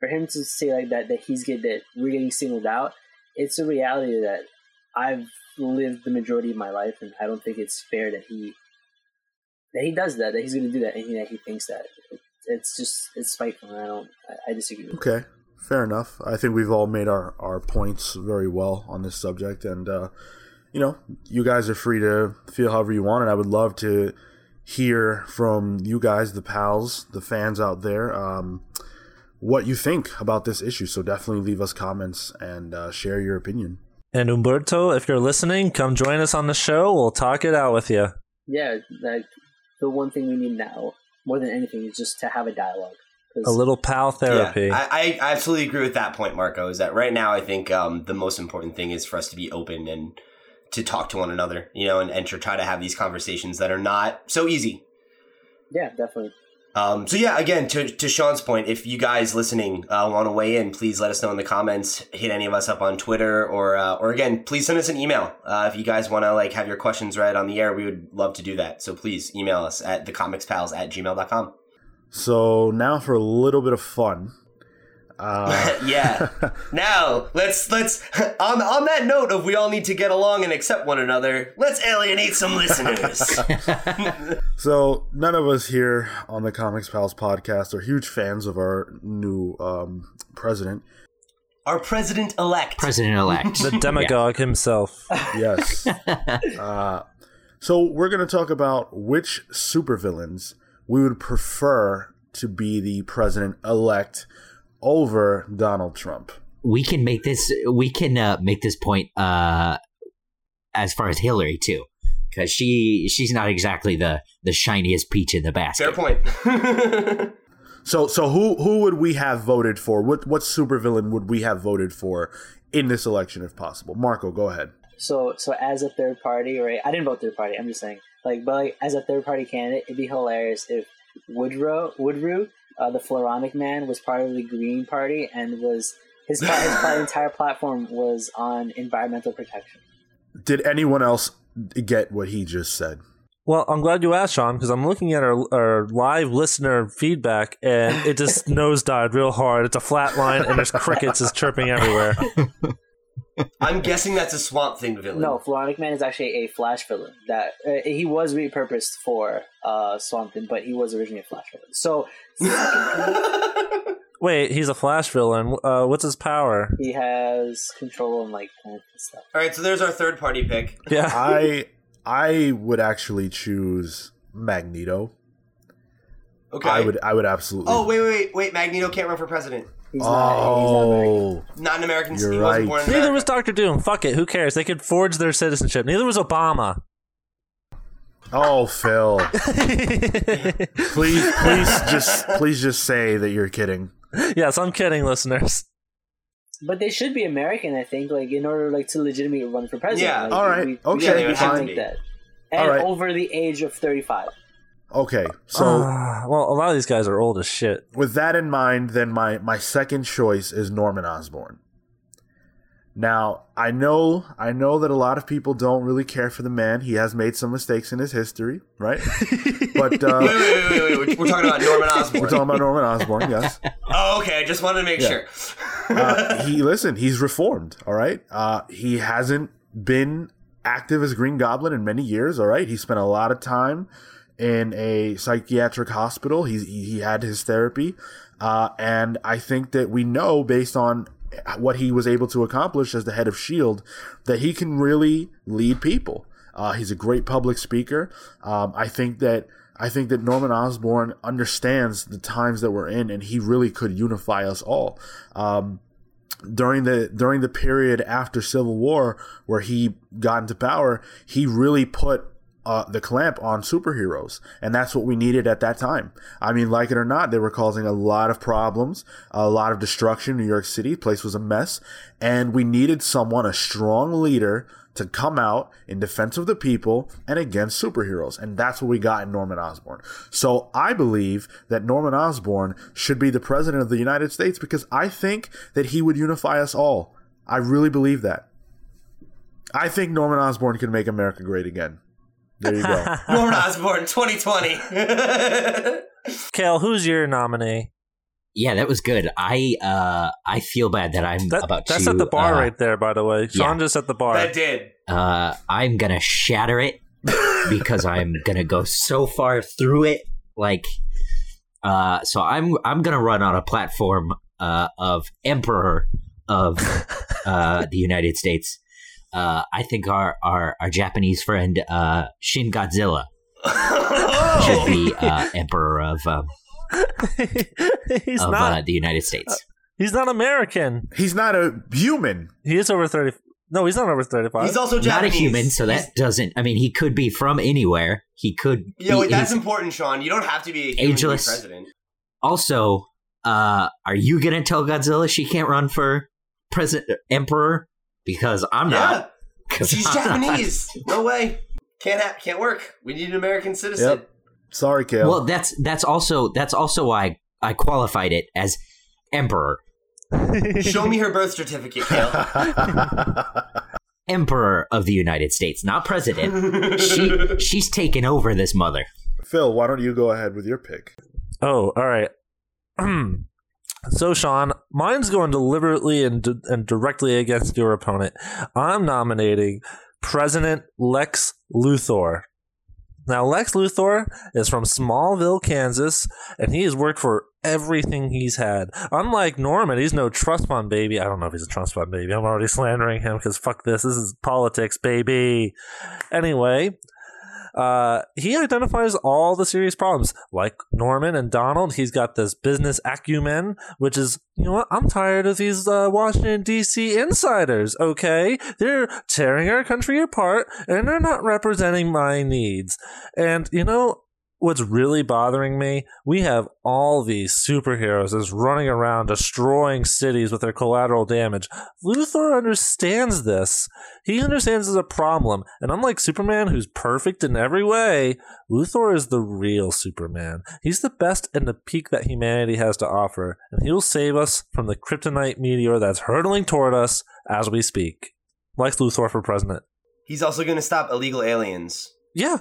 for him to say like that, that he's get that we're getting singled out, it's a reality that I've lived the majority of my life, and I don't think it's fair that he that he does that, that he's going to do that, and he, that he thinks that. It's just it's spiteful, and I don't. I, I disagree. okay, fair enough. I think we've all made our our points very well on this subject, and uh, you know, you guys are free to feel however you want, and I would love to hear from you guys, the pals, the fans out there. Um, what you think about this issue. So definitely leave us comments and uh, share your opinion. And Humberto, if you're listening, come join us on the show. We'll talk it out with you. Yeah, like the one thing we need now, more than anything, is just to have a dialogue. A little pal therapy. Yeah, I, I, absolutely agree with that point, Marco. Is that right now? I think um, the most important thing is for us to be open and to talk to one another, you know, and, and to try to have these conversations that are not so easy. Yeah, definitely. Um, so yeah, again, to, to Sean's point, if you guys listening uh, want to weigh in, please let us know in the comments. Hit any of us up on Twitter, or uh, or again, please send us an email uh, if you guys want to like have your questions read on the air. We would love to do that. So please email us at thecomicspals at gmail.com. So now for a little bit of fun. Uh, (laughs) yeah. (laughs) Now let's let's on on that note of we all need to get along and accept one another. Let's alienate some listeners. (laughs) so none of us here on the Comics Pals podcast are huge fans of our new um, president. Our president elect. President elect. the demagogue yeah. himself. Yes. uh, so we're going to talk about which supervillains we would prefer to be the president elect over Donald Trump. We can make this. We can uh, make this point uh, as far as Hillary too, because she she's not exactly the the shiniest peach in the basket. Fair point. (laughs) so so who who would we have voted for? What what supervillain would we have voted for in this election if possible? Marco, go ahead. So so as a third party, right? I didn't vote third party. I'm just saying, like, but like as a third party candidate, it'd be hilarious if Woodrue Woodrue uh, the Floronic Man was part of the Green Party and was his his, his (laughs) entire platform was on environmental protection. Did anyone else get what he just said? Well, I'm glad you asked, Sean, because I'm looking at our, our live listener feedback, and it just (laughs) nosedived real hard. It's a flat line, and there's crickets is chirping everywhere. (laughs) I'm guessing that's a Swamp Thing villain. No, Floronic Man is actually a Flash villain. That uh, he was repurposed for uh, Swamp Thing, but he was originally a Flash villain. So, (laughs) wait, he's a Flash villain. Uh, what's his power? He has control and like plants and stuff. All right, so there's our third party pick. Yeah, (laughs) I I would actually choose Magneto. Okay, I would I would absolutely. Oh wait wait wait wait! Magneto can't run for president. He's not, oh, he's not, an American. You're he right. Born Neither was Doctor Doom. Fuck it. Who cares? They could forge their citizenship. Neither was Obama. Oh, Phil. (laughs) please, please, just please just say that you're kidding. Yes, I'm kidding, listeners. But they should be American, I think, like in order like to legitimately run for president. Yeah. Like, All right. We, okay. We should think that. And All right. over the age of thirty-five. Okay, so uh, well, a lot of these guys are old as shit. With that in mind, then my my second choice is Norman Osborn. Now, I know I know that a lot of people don't really care for the man. He has made some mistakes in his history, right? (laughs) But uh, wait, wait, wait, wait, we're talking about Norman (laughs) Osborn. We're talking about Norman Osborn, yes. (laughs) oh, okay. I just wanted to make yeah. sure. uh, he listen. He's reformed. All right. Uh, he hasn't been active as Green Goblin in many years. All right. He spent a lot of time in a psychiatric hospital. He he had his therapy, uh, and I think that we know based on what he was able to accomplish as the head of Shield that he can really lead people. Uh, he's a great public speaker. Um, I think that I think that Norman Osborn understands the times that we're in, and he really could unify us all. Um, during the during the period after Civil War, where he got into power, he really put uh, the clamp on superheroes, and that's what we needed at that time. I mean, like it or not, they were causing a lot of problems, a lot of destruction. New York City place was a mess, and we needed someone, a strong leader, to come out in defense of the people and against superheroes, and that's what we got in Norman Osborn. So I believe that Norman Osborn should be the president of the United States because I think that he would unify us all. I really believe that. I think Norman Osborn can make America great again. There you go. (laughs) Norman Osborn, 2020. (laughs) Cale, who's your nominee? Yeah, that was good. I uh I feel bad that I'm that, about that's to. at the bar uh, right there, by the way. Sean yeah. just at the bar. That did. Uh, I'm gonna shatter it because I'm gonna go so far through it. Like, uh, so I'm I'm gonna run on a platform uh of Emperor of uh the United States. Uh, I think our, our, our Japanese friend uh, Shin Godzilla (laughs) should be uh, emperor of um, (laughs) he's of not. uh, the United States. he's not American. He's not a human. He is over thirty. No, he's not over thirty-five. He's also Not a Japanese. human, so that He's- doesn't. I mean, he could be from anywhere. He could. Yo, he- that's important, Sean. You don't have to be a human to be Ageless. president. also, uh, are you gonna tell Godzilla she can't run for president emperor? Because I'm Yeah, not. 'Cause she's I'm not. Japanese. No way. Can't ha- can't work. We need an American citizen. Yep. Sorry, Cale. Well, that's that's also that's also why I qualified it as emperor. (laughs) Show me her birth certificate, Cale. (laughs) Emperor of the United States, not president. she (laughs) she's taken over this mother. Phil, why don't you go ahead with your pick? Oh, all right. (clears throat) So, Sean, mine's going deliberately and, and directly against your opponent. I'm nominating President Lex Luthor. Now, Lex Luthor is from Smallville, Kansas, and he has worked for everything he's had. Unlike Norman, he's no trust fund baby. I don't know if he's a trust fund baby. I'm already slandering him because fuck this. This is politics, baby. Anyway, uh, he identifies all the serious problems. Like Norman and Donald, he's got this business acumen, which is, you know what? I'm tired of these uh, Washington, D.C. insiders, okay? They're tearing our country apart and they're not representing my needs. And, you know, what's really bothering me, we have all these superheroes just running around destroying cities with their collateral damage. Luthor understands this. He understands it's a problem. And unlike Superman, who's perfect in every way, Luthor is the real Superman. He's the best and the peak that humanity has to offer. And he'll save us from the kryptonite meteor that's hurtling toward us as we speak. Lex Luthor for president. He's also going to stop illegal aliens. Yeah,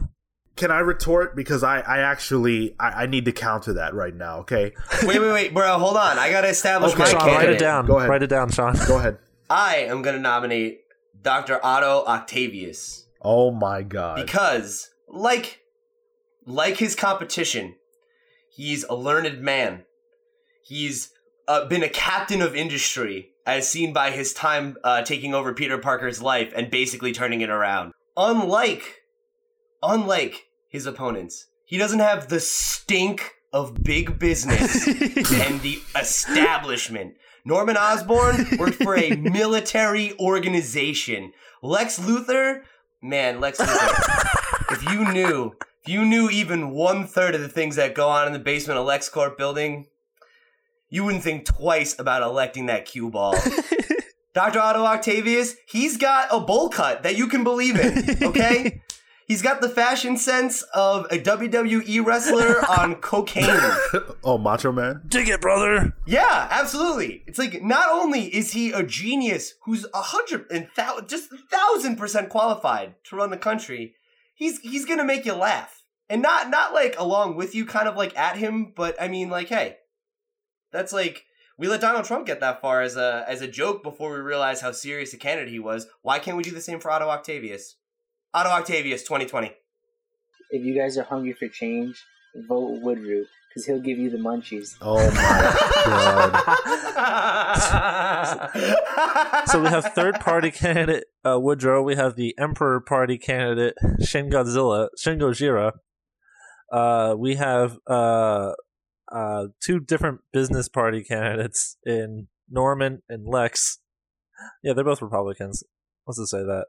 can I retort because I I actually I, I, need to counter that right now. Okay. (laughs) wait, wait, wait, bro. Hold on. I gotta establish okay. my Sean, candidate. Write it down. Go ahead. Write it down, Sean. (laughs) Go ahead. I am gonna nominate Dr. Otto Octavius. Oh my god. Because like like his competition, he's a learned man. He's uh, been a captain of industry, as seen by his time uh, taking over Peter Parker's life and basically turning it around. Unlike unlike his opponents, he doesn't have the stink of big business (laughs) and the establishment. Norman Osborn worked for a (laughs) military organization. Lex Luthor, man, Lex Luthor. (laughs) if you knew, if you knew even one third of the things that go on in the basement of LexCorp building, you wouldn't think twice about electing that cue ball. Dr. Otto Octavius, he's got a bowl cut that you can believe in, okay? He's got the fashion sense of a WWE wrestler (laughs) on cocaine. (laughs) oh, Macho Man? Dig it, brother. Yeah, absolutely. It's like not only is he a genius who's a hundred and thou- just a thousand percent qualified to run the country, he's he's gonna make you laugh. And not not like along with you, kind of like at him, but I mean like, hey, that's like we let Donald Trump get that far as a as a joke before we realized how serious a candidate he was. Why can't we do the same for Otto Octavius? Otto Octavius 2020. If you guys are hungry for change, vote Woodrue because he'll give you the munchies. Oh my god! (laughs) so we have third party candidate uh, Woodrue. We have the Emperor Party candidate Shin Godzilla, Shin Gojira. Uh, we have uh, uh, two different business party candidates in Norman and Lex. Yeah, they're both Republicans. Let's just say that.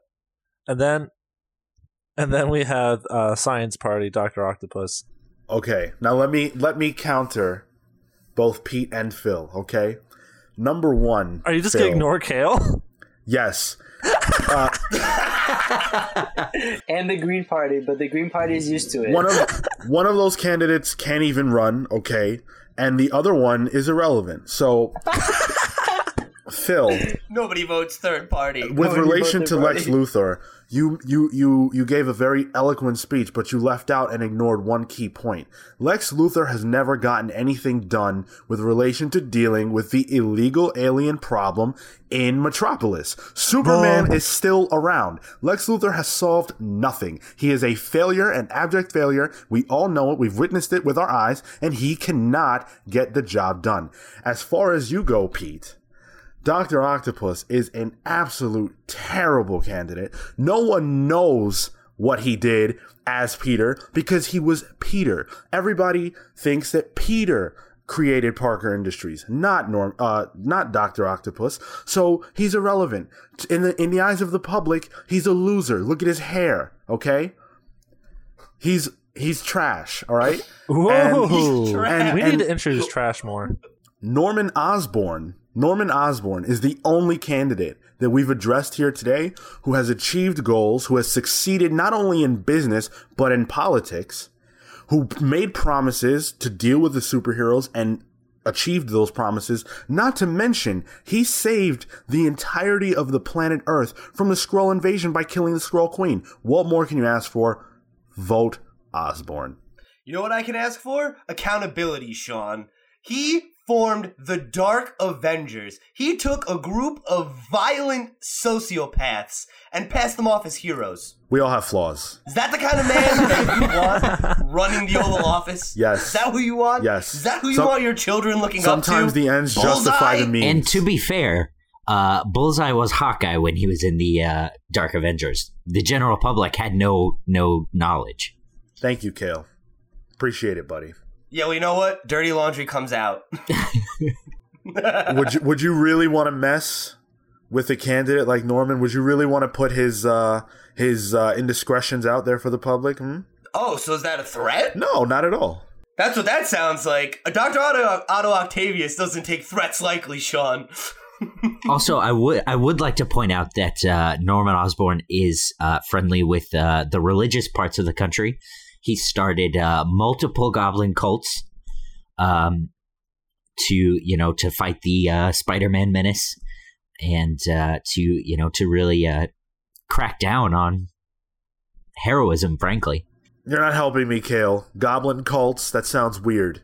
And then and then we have uh, Science Party, Doctor Octopus. Okay, now let me let me counter both Pete and Phil. Okay, number one. Are you just Phil. gonna ignore Cale? Yes. Uh, (laughs) and the Green Party, but the Green Party is used to it. One of one of those candidates can't even run. Okay, and the other one is irrelevant. So. Phil, nobody votes third party. With nobody relation to Lex Luthor, you you you you gave a very eloquent speech, but you left out and ignored one key point. Lex Luthor has never gotten anything done with relation to dealing with the illegal alien problem in Metropolis. Superman is still around. Lex Luthor has solved nothing. He is a failure, an abject failure. We all know it. We've witnessed it with our eyes, and he cannot get the job done. As far as you go, Pete, Dr. Octopus is an absolute terrible candidate. No one knows what he did as Peter because he was Peter. Everybody thinks that Peter created Parker Industries, not Norm, uh, not Doctor Octopus. So he's irrelevant in the in the eyes of the public. He's a loser. Look at his hair. Okay, he's he's trash. All right. (laughs) Whoa, and, and, we need to introduce trash more. Norman Osborn Norman Osborn is the only candidate that we've addressed here today who has achieved goals, who has succeeded not only in business, but in politics, who made promises to deal with the superheroes and achieved those promises. Not to mention, he saved the entirety of the planet Earth from the Skrull invasion by killing the Skrull Queen. What more can you ask for? Vote Osborn. You know what I can ask for? Accountability, Sean. He formed the Dark Avengers. He took a group of violent sociopaths and passed them off as heroes. We all have flaws. Is that the kind of man that you (laughs) want running the Oval Office? Yes. Is that who you want? Yes. Is that who you Some- want your children looking up to? Sometimes the ends justify the means. And to be fair, uh, Bullseye was Hawkeye when he was in the uh, Dark Avengers. The general public had no no knowledge. Thank you, Cale. Appreciate it, buddy. Yeah, well, you know what? Dirty laundry comes out. (laughs) would you would you really want to mess with a candidate like Norman? Would you really want to put his uh, his uh, indiscretions out there for the public? Hmm? oh, so is that a threat? No, not at all. That's what that sounds like. Dr. Otto, Otto Octavius doesn't take threats lightly, Sean. (laughs) Also, I would I would like to point out that uh, Norman Osborn is uh, friendly with uh, the religious parts of the country. He started uh, multiple Goblin cults um, to you know to fight the uh, Spider-Man menace and uh, to you know to really uh, crack down on heroism. Frankly, You're not helping me, Cale. Goblin cults. That sounds weird.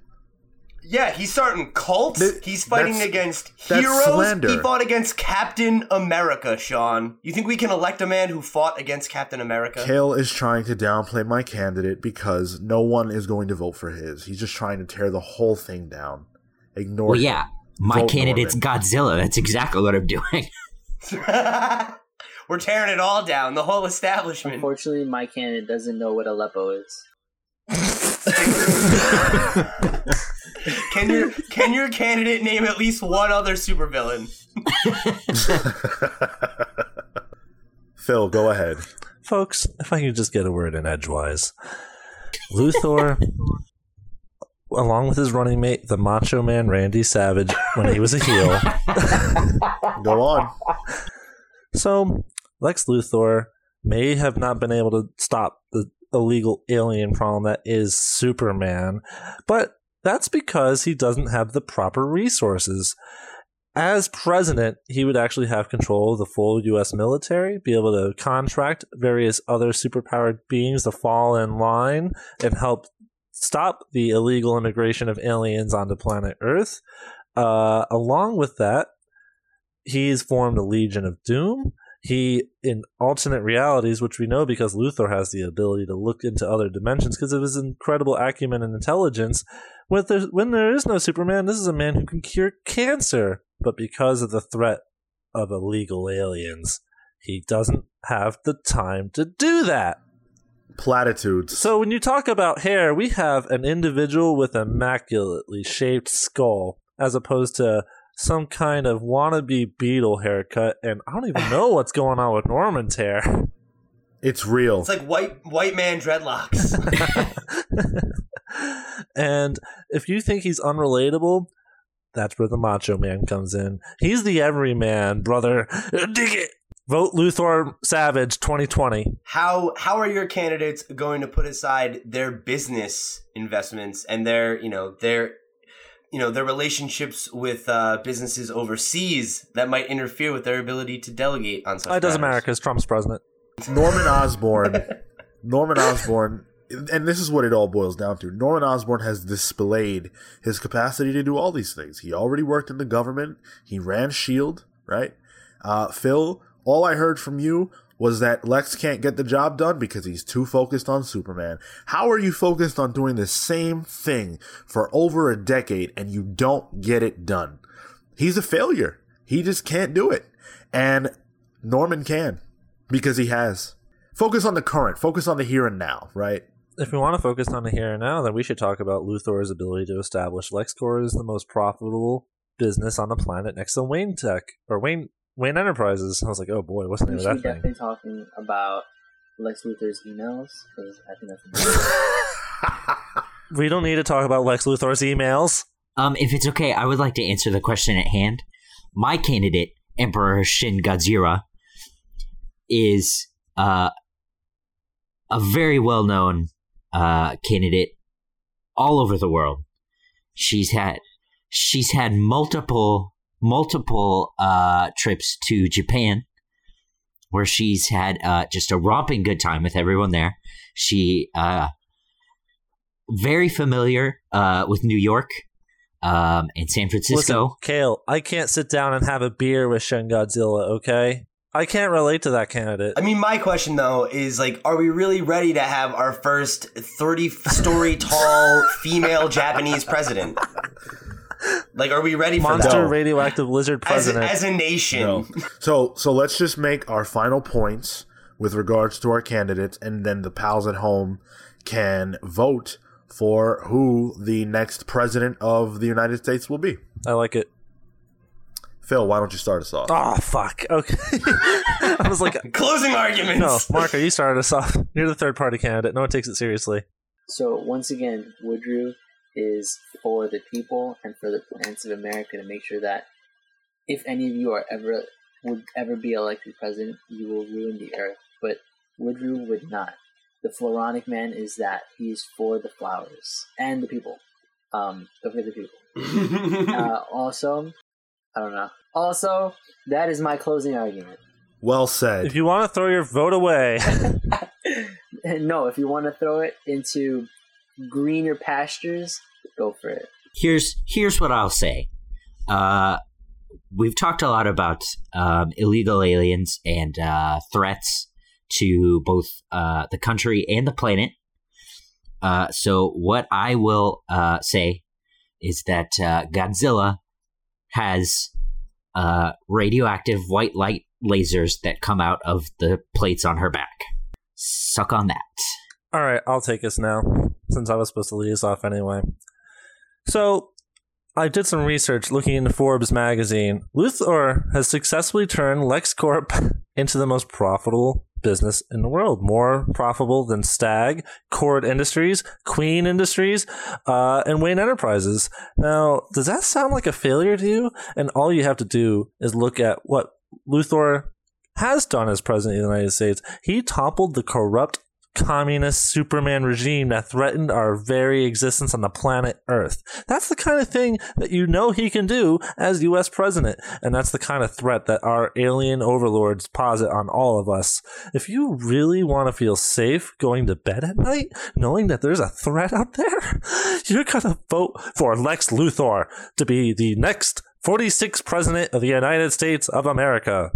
Yeah, he's starting cults. Th- he's fighting that's- against that's heroes. slander. He fought against Captain America, Sean. You think we can elect a man who fought against Captain America? Cale is trying to downplay my candidate because no one is going to vote for his. He's just trying to tear the whole thing down. Ignore. well, yeah, my Vote candidate's Norman. Godzilla. That's exactly what I'm doing. (laughs) (laughs) We're tearing it all down, the whole establishment. Unfortunately, my candidate doesn't know what Aleppo is. (laughs) Can your can your candidate name at least one other supervillain? (laughs) Phil, go ahead. Folks, if I could just get a word in edgewise. Luthor, along with his running mate, the Macho Man Randy Savage, when he was a heel. (laughs) Go on. So, Lex Luthor may have not been able to stop the illegal alien problem that is Superman, but that's because he doesn't have the proper resources. As president, he would actually have control of the full U.S. military, be able to contract various other superpowered beings to fall in line and help stop the illegal immigration of aliens onto planet Earth. Uh, along with that, he's formed a Legion of Doom. He, in alternate realities, which we know because Luthor has the ability to look into other dimensions because of his incredible acumen and intelligence, when there, when there is no Superman, this is a man who can cure cancer. But because of the threat of illegal aliens, he doesn't have the time to do that. Platitudes. So when you talk about hair, we have an individual with immaculately shaped skull, as opposed to some kind of wannabe beetle haircut. And I don't even (laughs) know what's going on with Norman's hair. It's real. It's like white white man dreadlocks. (laughs) (laughs) and if you think he's unrelatable, that's where the Macho Man comes in. He's the everyman, brother. (laughs) Dig it. Vote Luthor Savage 2020. how how are your candidates going to put aside their business investments and their you know their you know their relationships with uh, businesses overseas that might interfere with their ability to delegate on such It doesn't matter matters? because Trump's president. Norman Osborn. (laughs) Norman Osborn, and this is what it all boils down to. Norman Osborn has displayed his capacity to do all these things. He already worked in the government. He ran Shield, right? Uh, Phil, all I heard from you was that Lex can't get the job done because he's too focused on Superman. How are you focused on doing the same thing for over a decade and you don't get it done? He's a failure. He just can't do it. And Norman can because he has. Focus on the current, focus on the here and now, right? If we want to focus on the here and now, then we should talk about Luthor's ability to establish LexCorp as the most profitable business on the planet next to Wayne Tech or Wayne Wayne Enterprises. I was like, oh boy, what's the We name of should that be thing? definitely talking about Lex Luthor's emails because I think that's. (laughs) (laughs) We don't need to talk about Lex Luthor's emails. Um, if it's okay, I would like to answer the question at hand. My candidate, Emperor Shin Godzilla, is uh, a very well known uh, candidate all over the world. She's had she's had multiple multiple uh, trips to Japan, where she's had uh, just a romping good time with everyone there. She uh, very familiar uh, with New York um, in San Francisco. Listen, Cale, I can't sit down and have a beer with Shin Godzilla, okay? I can't relate to that candidate. I mean, my question though is like, are we really ready to have our first thirty-story (laughs) tall female Japanese president? Like, are we ready for Monster that? radioactive lizard As, president. as a nation, No. So so let's just make our final points with regards to our candidates, and then the pals at home can vote for who the next president of the United States will be. I like it. Phil, why don't you start us off? Oh fuck. Okay. (laughs) I was like, (laughs) closing arguments. no, arguments. Marco, you started us off. (laughs) You're the third party candidate. No one takes it seriously. So once again, Woodrue is for the people and for the plants of America to make sure that if any of you are ever would ever be elected president, you will ruin the earth. But Woodrue would not. The Floronic man is that he's for the flowers and the people. Um, but for the people. Uh, also, I don't know. Also, that is my closing argument. Well said. If you want to throw your vote away, (laughs) no, if you want to throw it into greener pastures, go for it. here's here's what I'll say. Uh, we've talked a lot about um, illegal aliens and uh, threats to both uh, the country and the planet. Uh, so what I will uh, say is that uh, Godzilla has uh, radioactive white light lasers that come out of the plates on her back. Suck on that. All right, I'll take us now, since I was supposed to lead us off anyway. So, I did some research looking into Forbes magazine. Luthor has successfully turned LexCorp (laughs) into the most profitable business in the world, more profitable than Stagg, Kord Industries, Queen Industries, uh, and Wayne Enterprises. Now, does that sound like a failure to you? And all you have to do is look at what Luthor has done as president of the United States. He toppled the corrupt communist Superman regime that threatened our very existence on the planet Earth. That's the kind of thing that you know he can do as US president, and that's the kind of threat that our alien overlords posit on all of us. If you really want to feel safe going to bed at night, knowing that there's a threat out there, (laughs) you're gonna vote for Lex Luthor to be the next 46th president of the United States of America.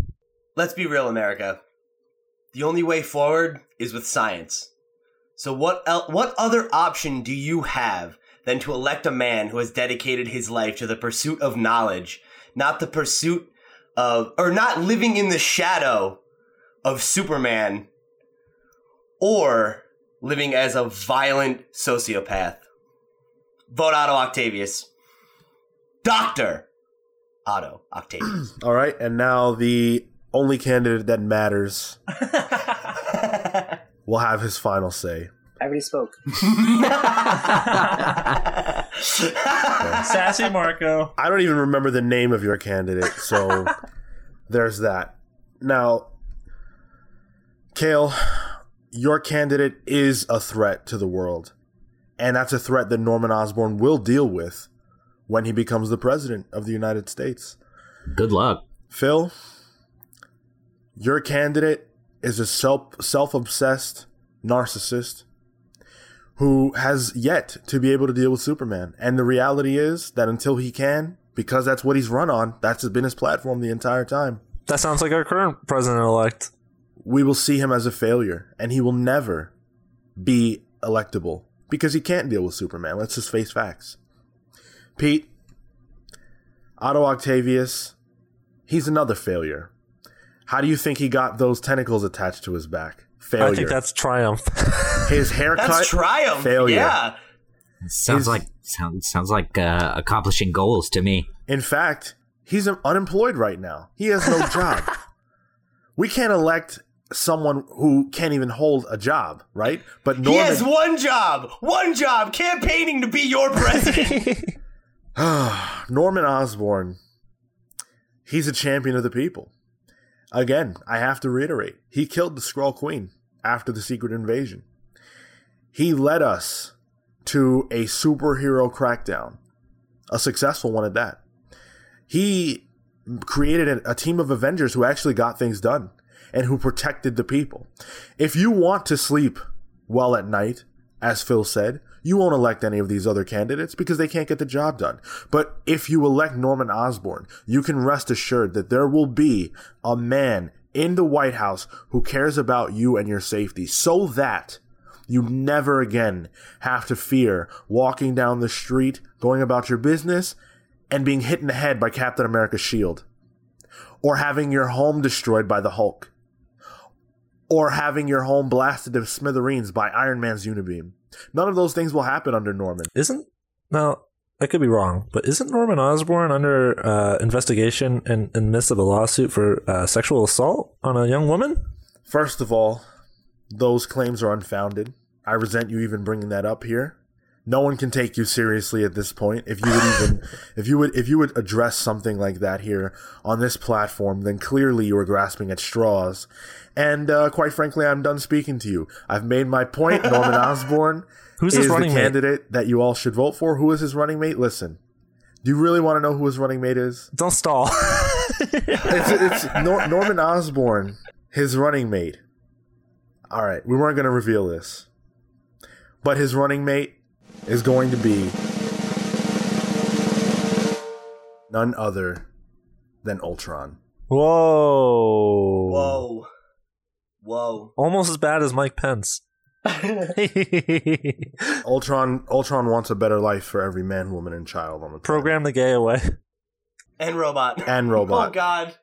Let's be real, America. The only way forward is with science. So what el- what other option do you have than to elect a man who has dedicated his life to the pursuit of knowledge, not the pursuit of or not living in the shadow of Superman or living as a violent sociopath? Vote Otto Octavius. Doctor Otto Octavius. (clears throat) All right, and now the only candidate that matters (laughs) will have his final say. I already spoke. (laughs) Sassy Marco. I don't even remember the name of your candidate, so (laughs) there's that. Now, Cale, your candidate is a threat to the world, and that's a threat that Norman Osborn will deal with when he becomes the president of the United States. Good luck. Phil, your candidate is a self self obsessed narcissist who has yet to be able to deal with Superman. And the reality is that until he can, because that's what he's run on, that's been his platform the entire time, That sounds like our current president elect. we will see him as a failure and he will never be electable because he can't deal with Superman. Let's just face facts. Pete, Otto Octavius, he's another failure. How do you think he got those tentacles attached to his back? Failure. I think that's triumph. (laughs) his haircut. That's triumph. Failure. Yeah. Sounds His- like sounds sounds like uh, accomplishing goals to me. In fact, he's unemployed right now. He has no job. (laughs) We can't elect someone who can't even hold a job, right? But He Norman, has one job, one job, campaigning to be your president. (laughs) (sighs) Norman Osborn, he's a champion of the people. Again, I have to reiterate, he killed the Skrull Queen after the secret invasion. He led us to a superhero crackdown, a successful one at that. He created a, a team of Avengers who actually got things done and who protected the people. If you want to sleep well at night as Phil said, you won't elect any of these other candidates because they can't get the job done. But if you elect Norman Osborn, you can rest assured that there will be a man in the White House who cares about you and your safety so that you never again have to fear walking down the street, going about your business, and being hit in the head by Captain America's shield. Or having your home destroyed by the Hulk. Or having your home blasted to smithereens by Iron Man's Unibeam. None of those things will happen under Norman. Isn't now I could be wrong, but isn't Norman Osborn under uh, investigation in, in the midst of a lawsuit for uh, sexual assault on a young woman? First of all, those claims are unfounded. I resent you even bringing that up here. No one can take you seriously at this point. If you would even, (laughs) if you would, if you would address something like that here on this platform, then clearly you are grasping at straws. And uh, quite frankly, I'm done speaking to you. I've made my point. (laughs) Norman Osborn Who's his is the running mate? candidate that you all should vote for. Who is his running mate? Listen, do you really want to know who his running mate is? Don't stall. (laughs) It's, it's Nor- Norman Osborn, his running mate. All right, we weren't going to reveal this, but his running mate is going to be none other than Ultron. Whoa. Whoa. Whoa. Almost as bad as Mike Pence. (laughs) Ultron Ultron wants a better life for every man, woman, and child on the planet. Program the gay away. And robot. and (laughs) oh, robot. Oh god.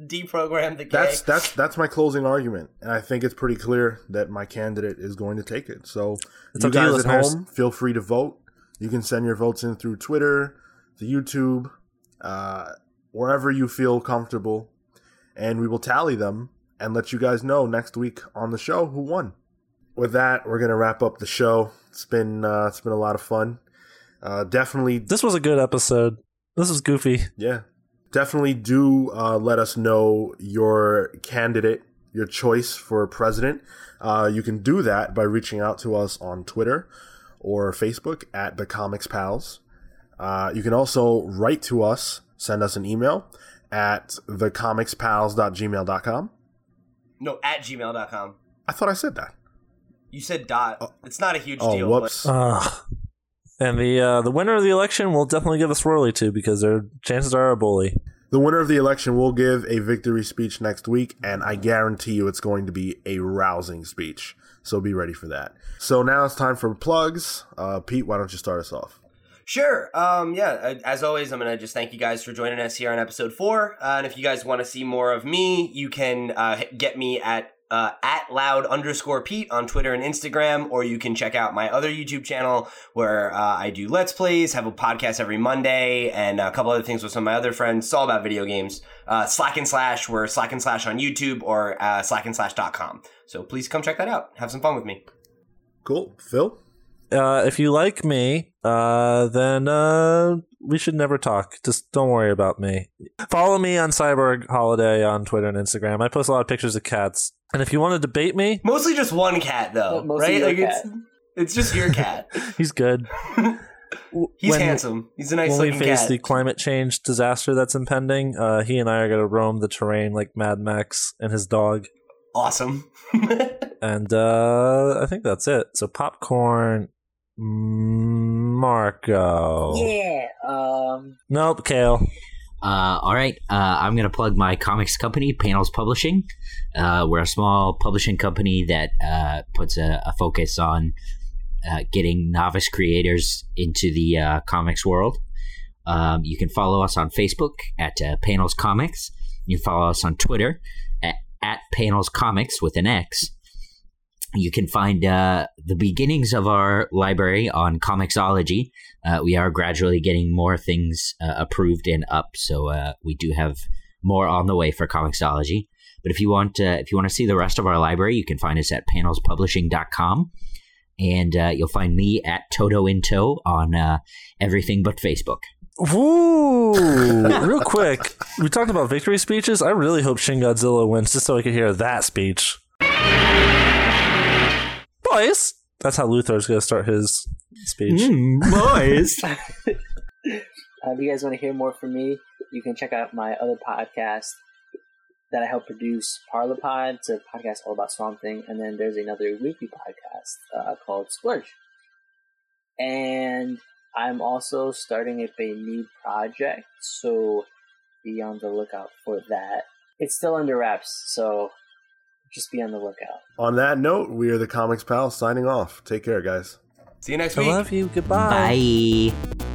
Deprogram the gay. That's that's that's my closing argument, and I think it's pretty clear that my candidate is going to take it. So It's you up to you, guys at listeners. home, feel free to vote. You can send your votes in through Twitter, the YouTube, uh, wherever you feel comfortable, and we will tally them and let you guys know next week on the show who won. With that, we're gonna wrap up the show. It's been uh, it's been a lot of fun. Uh, definitely This was a good episode. This was goofy. yeah. Definitely do uh, let us know your candidate, your choice for president. Uh, you can do that by reaching out to us on Twitter or Facebook at the Comics Pals. Uh, you can also write to us, send us an email at thecomicspals.gmail.com. no, at gmail.com. I thought I said that. You said dot. It's not a huge Oh, deal. whoops. Uh, and the uh, the winner of the election will definitely give a swirly to because their chances are a bully. The winner of the election will give a victory speech next week, and I guarantee you it's going to be a rousing speech. So be ready for that. So now it's time for plugs. Uh, Pete, why don't you start us off? Sure. Um, yeah, uh, as always, I'm going to just thank you guys for joining us here on episode four. Uh, and if you guys want to see more of me, you can uh, get me at uh, at loud underscore Pete on Twitter and Instagram, or you can check out my other YouTube channel where uh, I do Let's Plays, have a podcast every Monday, and a couple other things with some of my other friends. It's all about video games. Uh, Slack and Slash, we're Slack and Slash on YouTube or uh, slackandslash.com. So please come check that out. Have some fun with me. Cool. Phil? Uh, if you like me, uh, then uh, we should never talk. Just don't worry about me. Follow me on Cyborg Holliday on Twitter and Instagram. I post a lot of pictures of cats. And if you want to debate me, Mostly just one cat, though, Mostly right? Like cat. it's it's just your cat. (laughs) he's good. (laughs) He's When- handsome. He's a nice when we face cat. the climate change disaster that's impending, uh, he and I are going to roam the terrain like Mad Max and his dog. Awesome. (laughs) And uh, I think that's it. So popcorn, Marco. Yeah. Um. Nope, Cale. Uh, all right, uh, I'm going to plug my comics company, Panels Publishing. Uh, we're a small publishing company that uh, puts a, a focus on uh, getting novice creators into the uh, comics world. Um, you can follow us on Facebook at Panels Comics. You can follow us on Twitter at, at Panels Comics with an X. You can find uh, the beginnings of our library on Comixology. Uh, we are gradually getting more things uh, approved and up, so uh, we do have more on the way for Comixology. But if you want, uh, if you want to see the rest of our library, you can find us at panelspublishing.com, and uh, you'll find me at Toto in Tow on uh, everything but Facebook. Woo! (laughs) Real quick, we talked about victory speeches. I really hope Shin Godzilla wins just so I could hear that speech. Boys! That's how Luthor's going to start his speech. boys. (laughs) Uh, if you guys want to hear more from me, you can check out my other podcast that I help produce, Parlapod. It's a podcast all about Swamp Thing. And then there's another weekly podcast uh, called Splurge. and I'm also starting up a new project, so be on the lookout for that. It's still under wraps, so just be on the lookout. On that note, we are the Comics Pals signing off. Take care, guys. See you next I week. love you. Goodbye. Bye.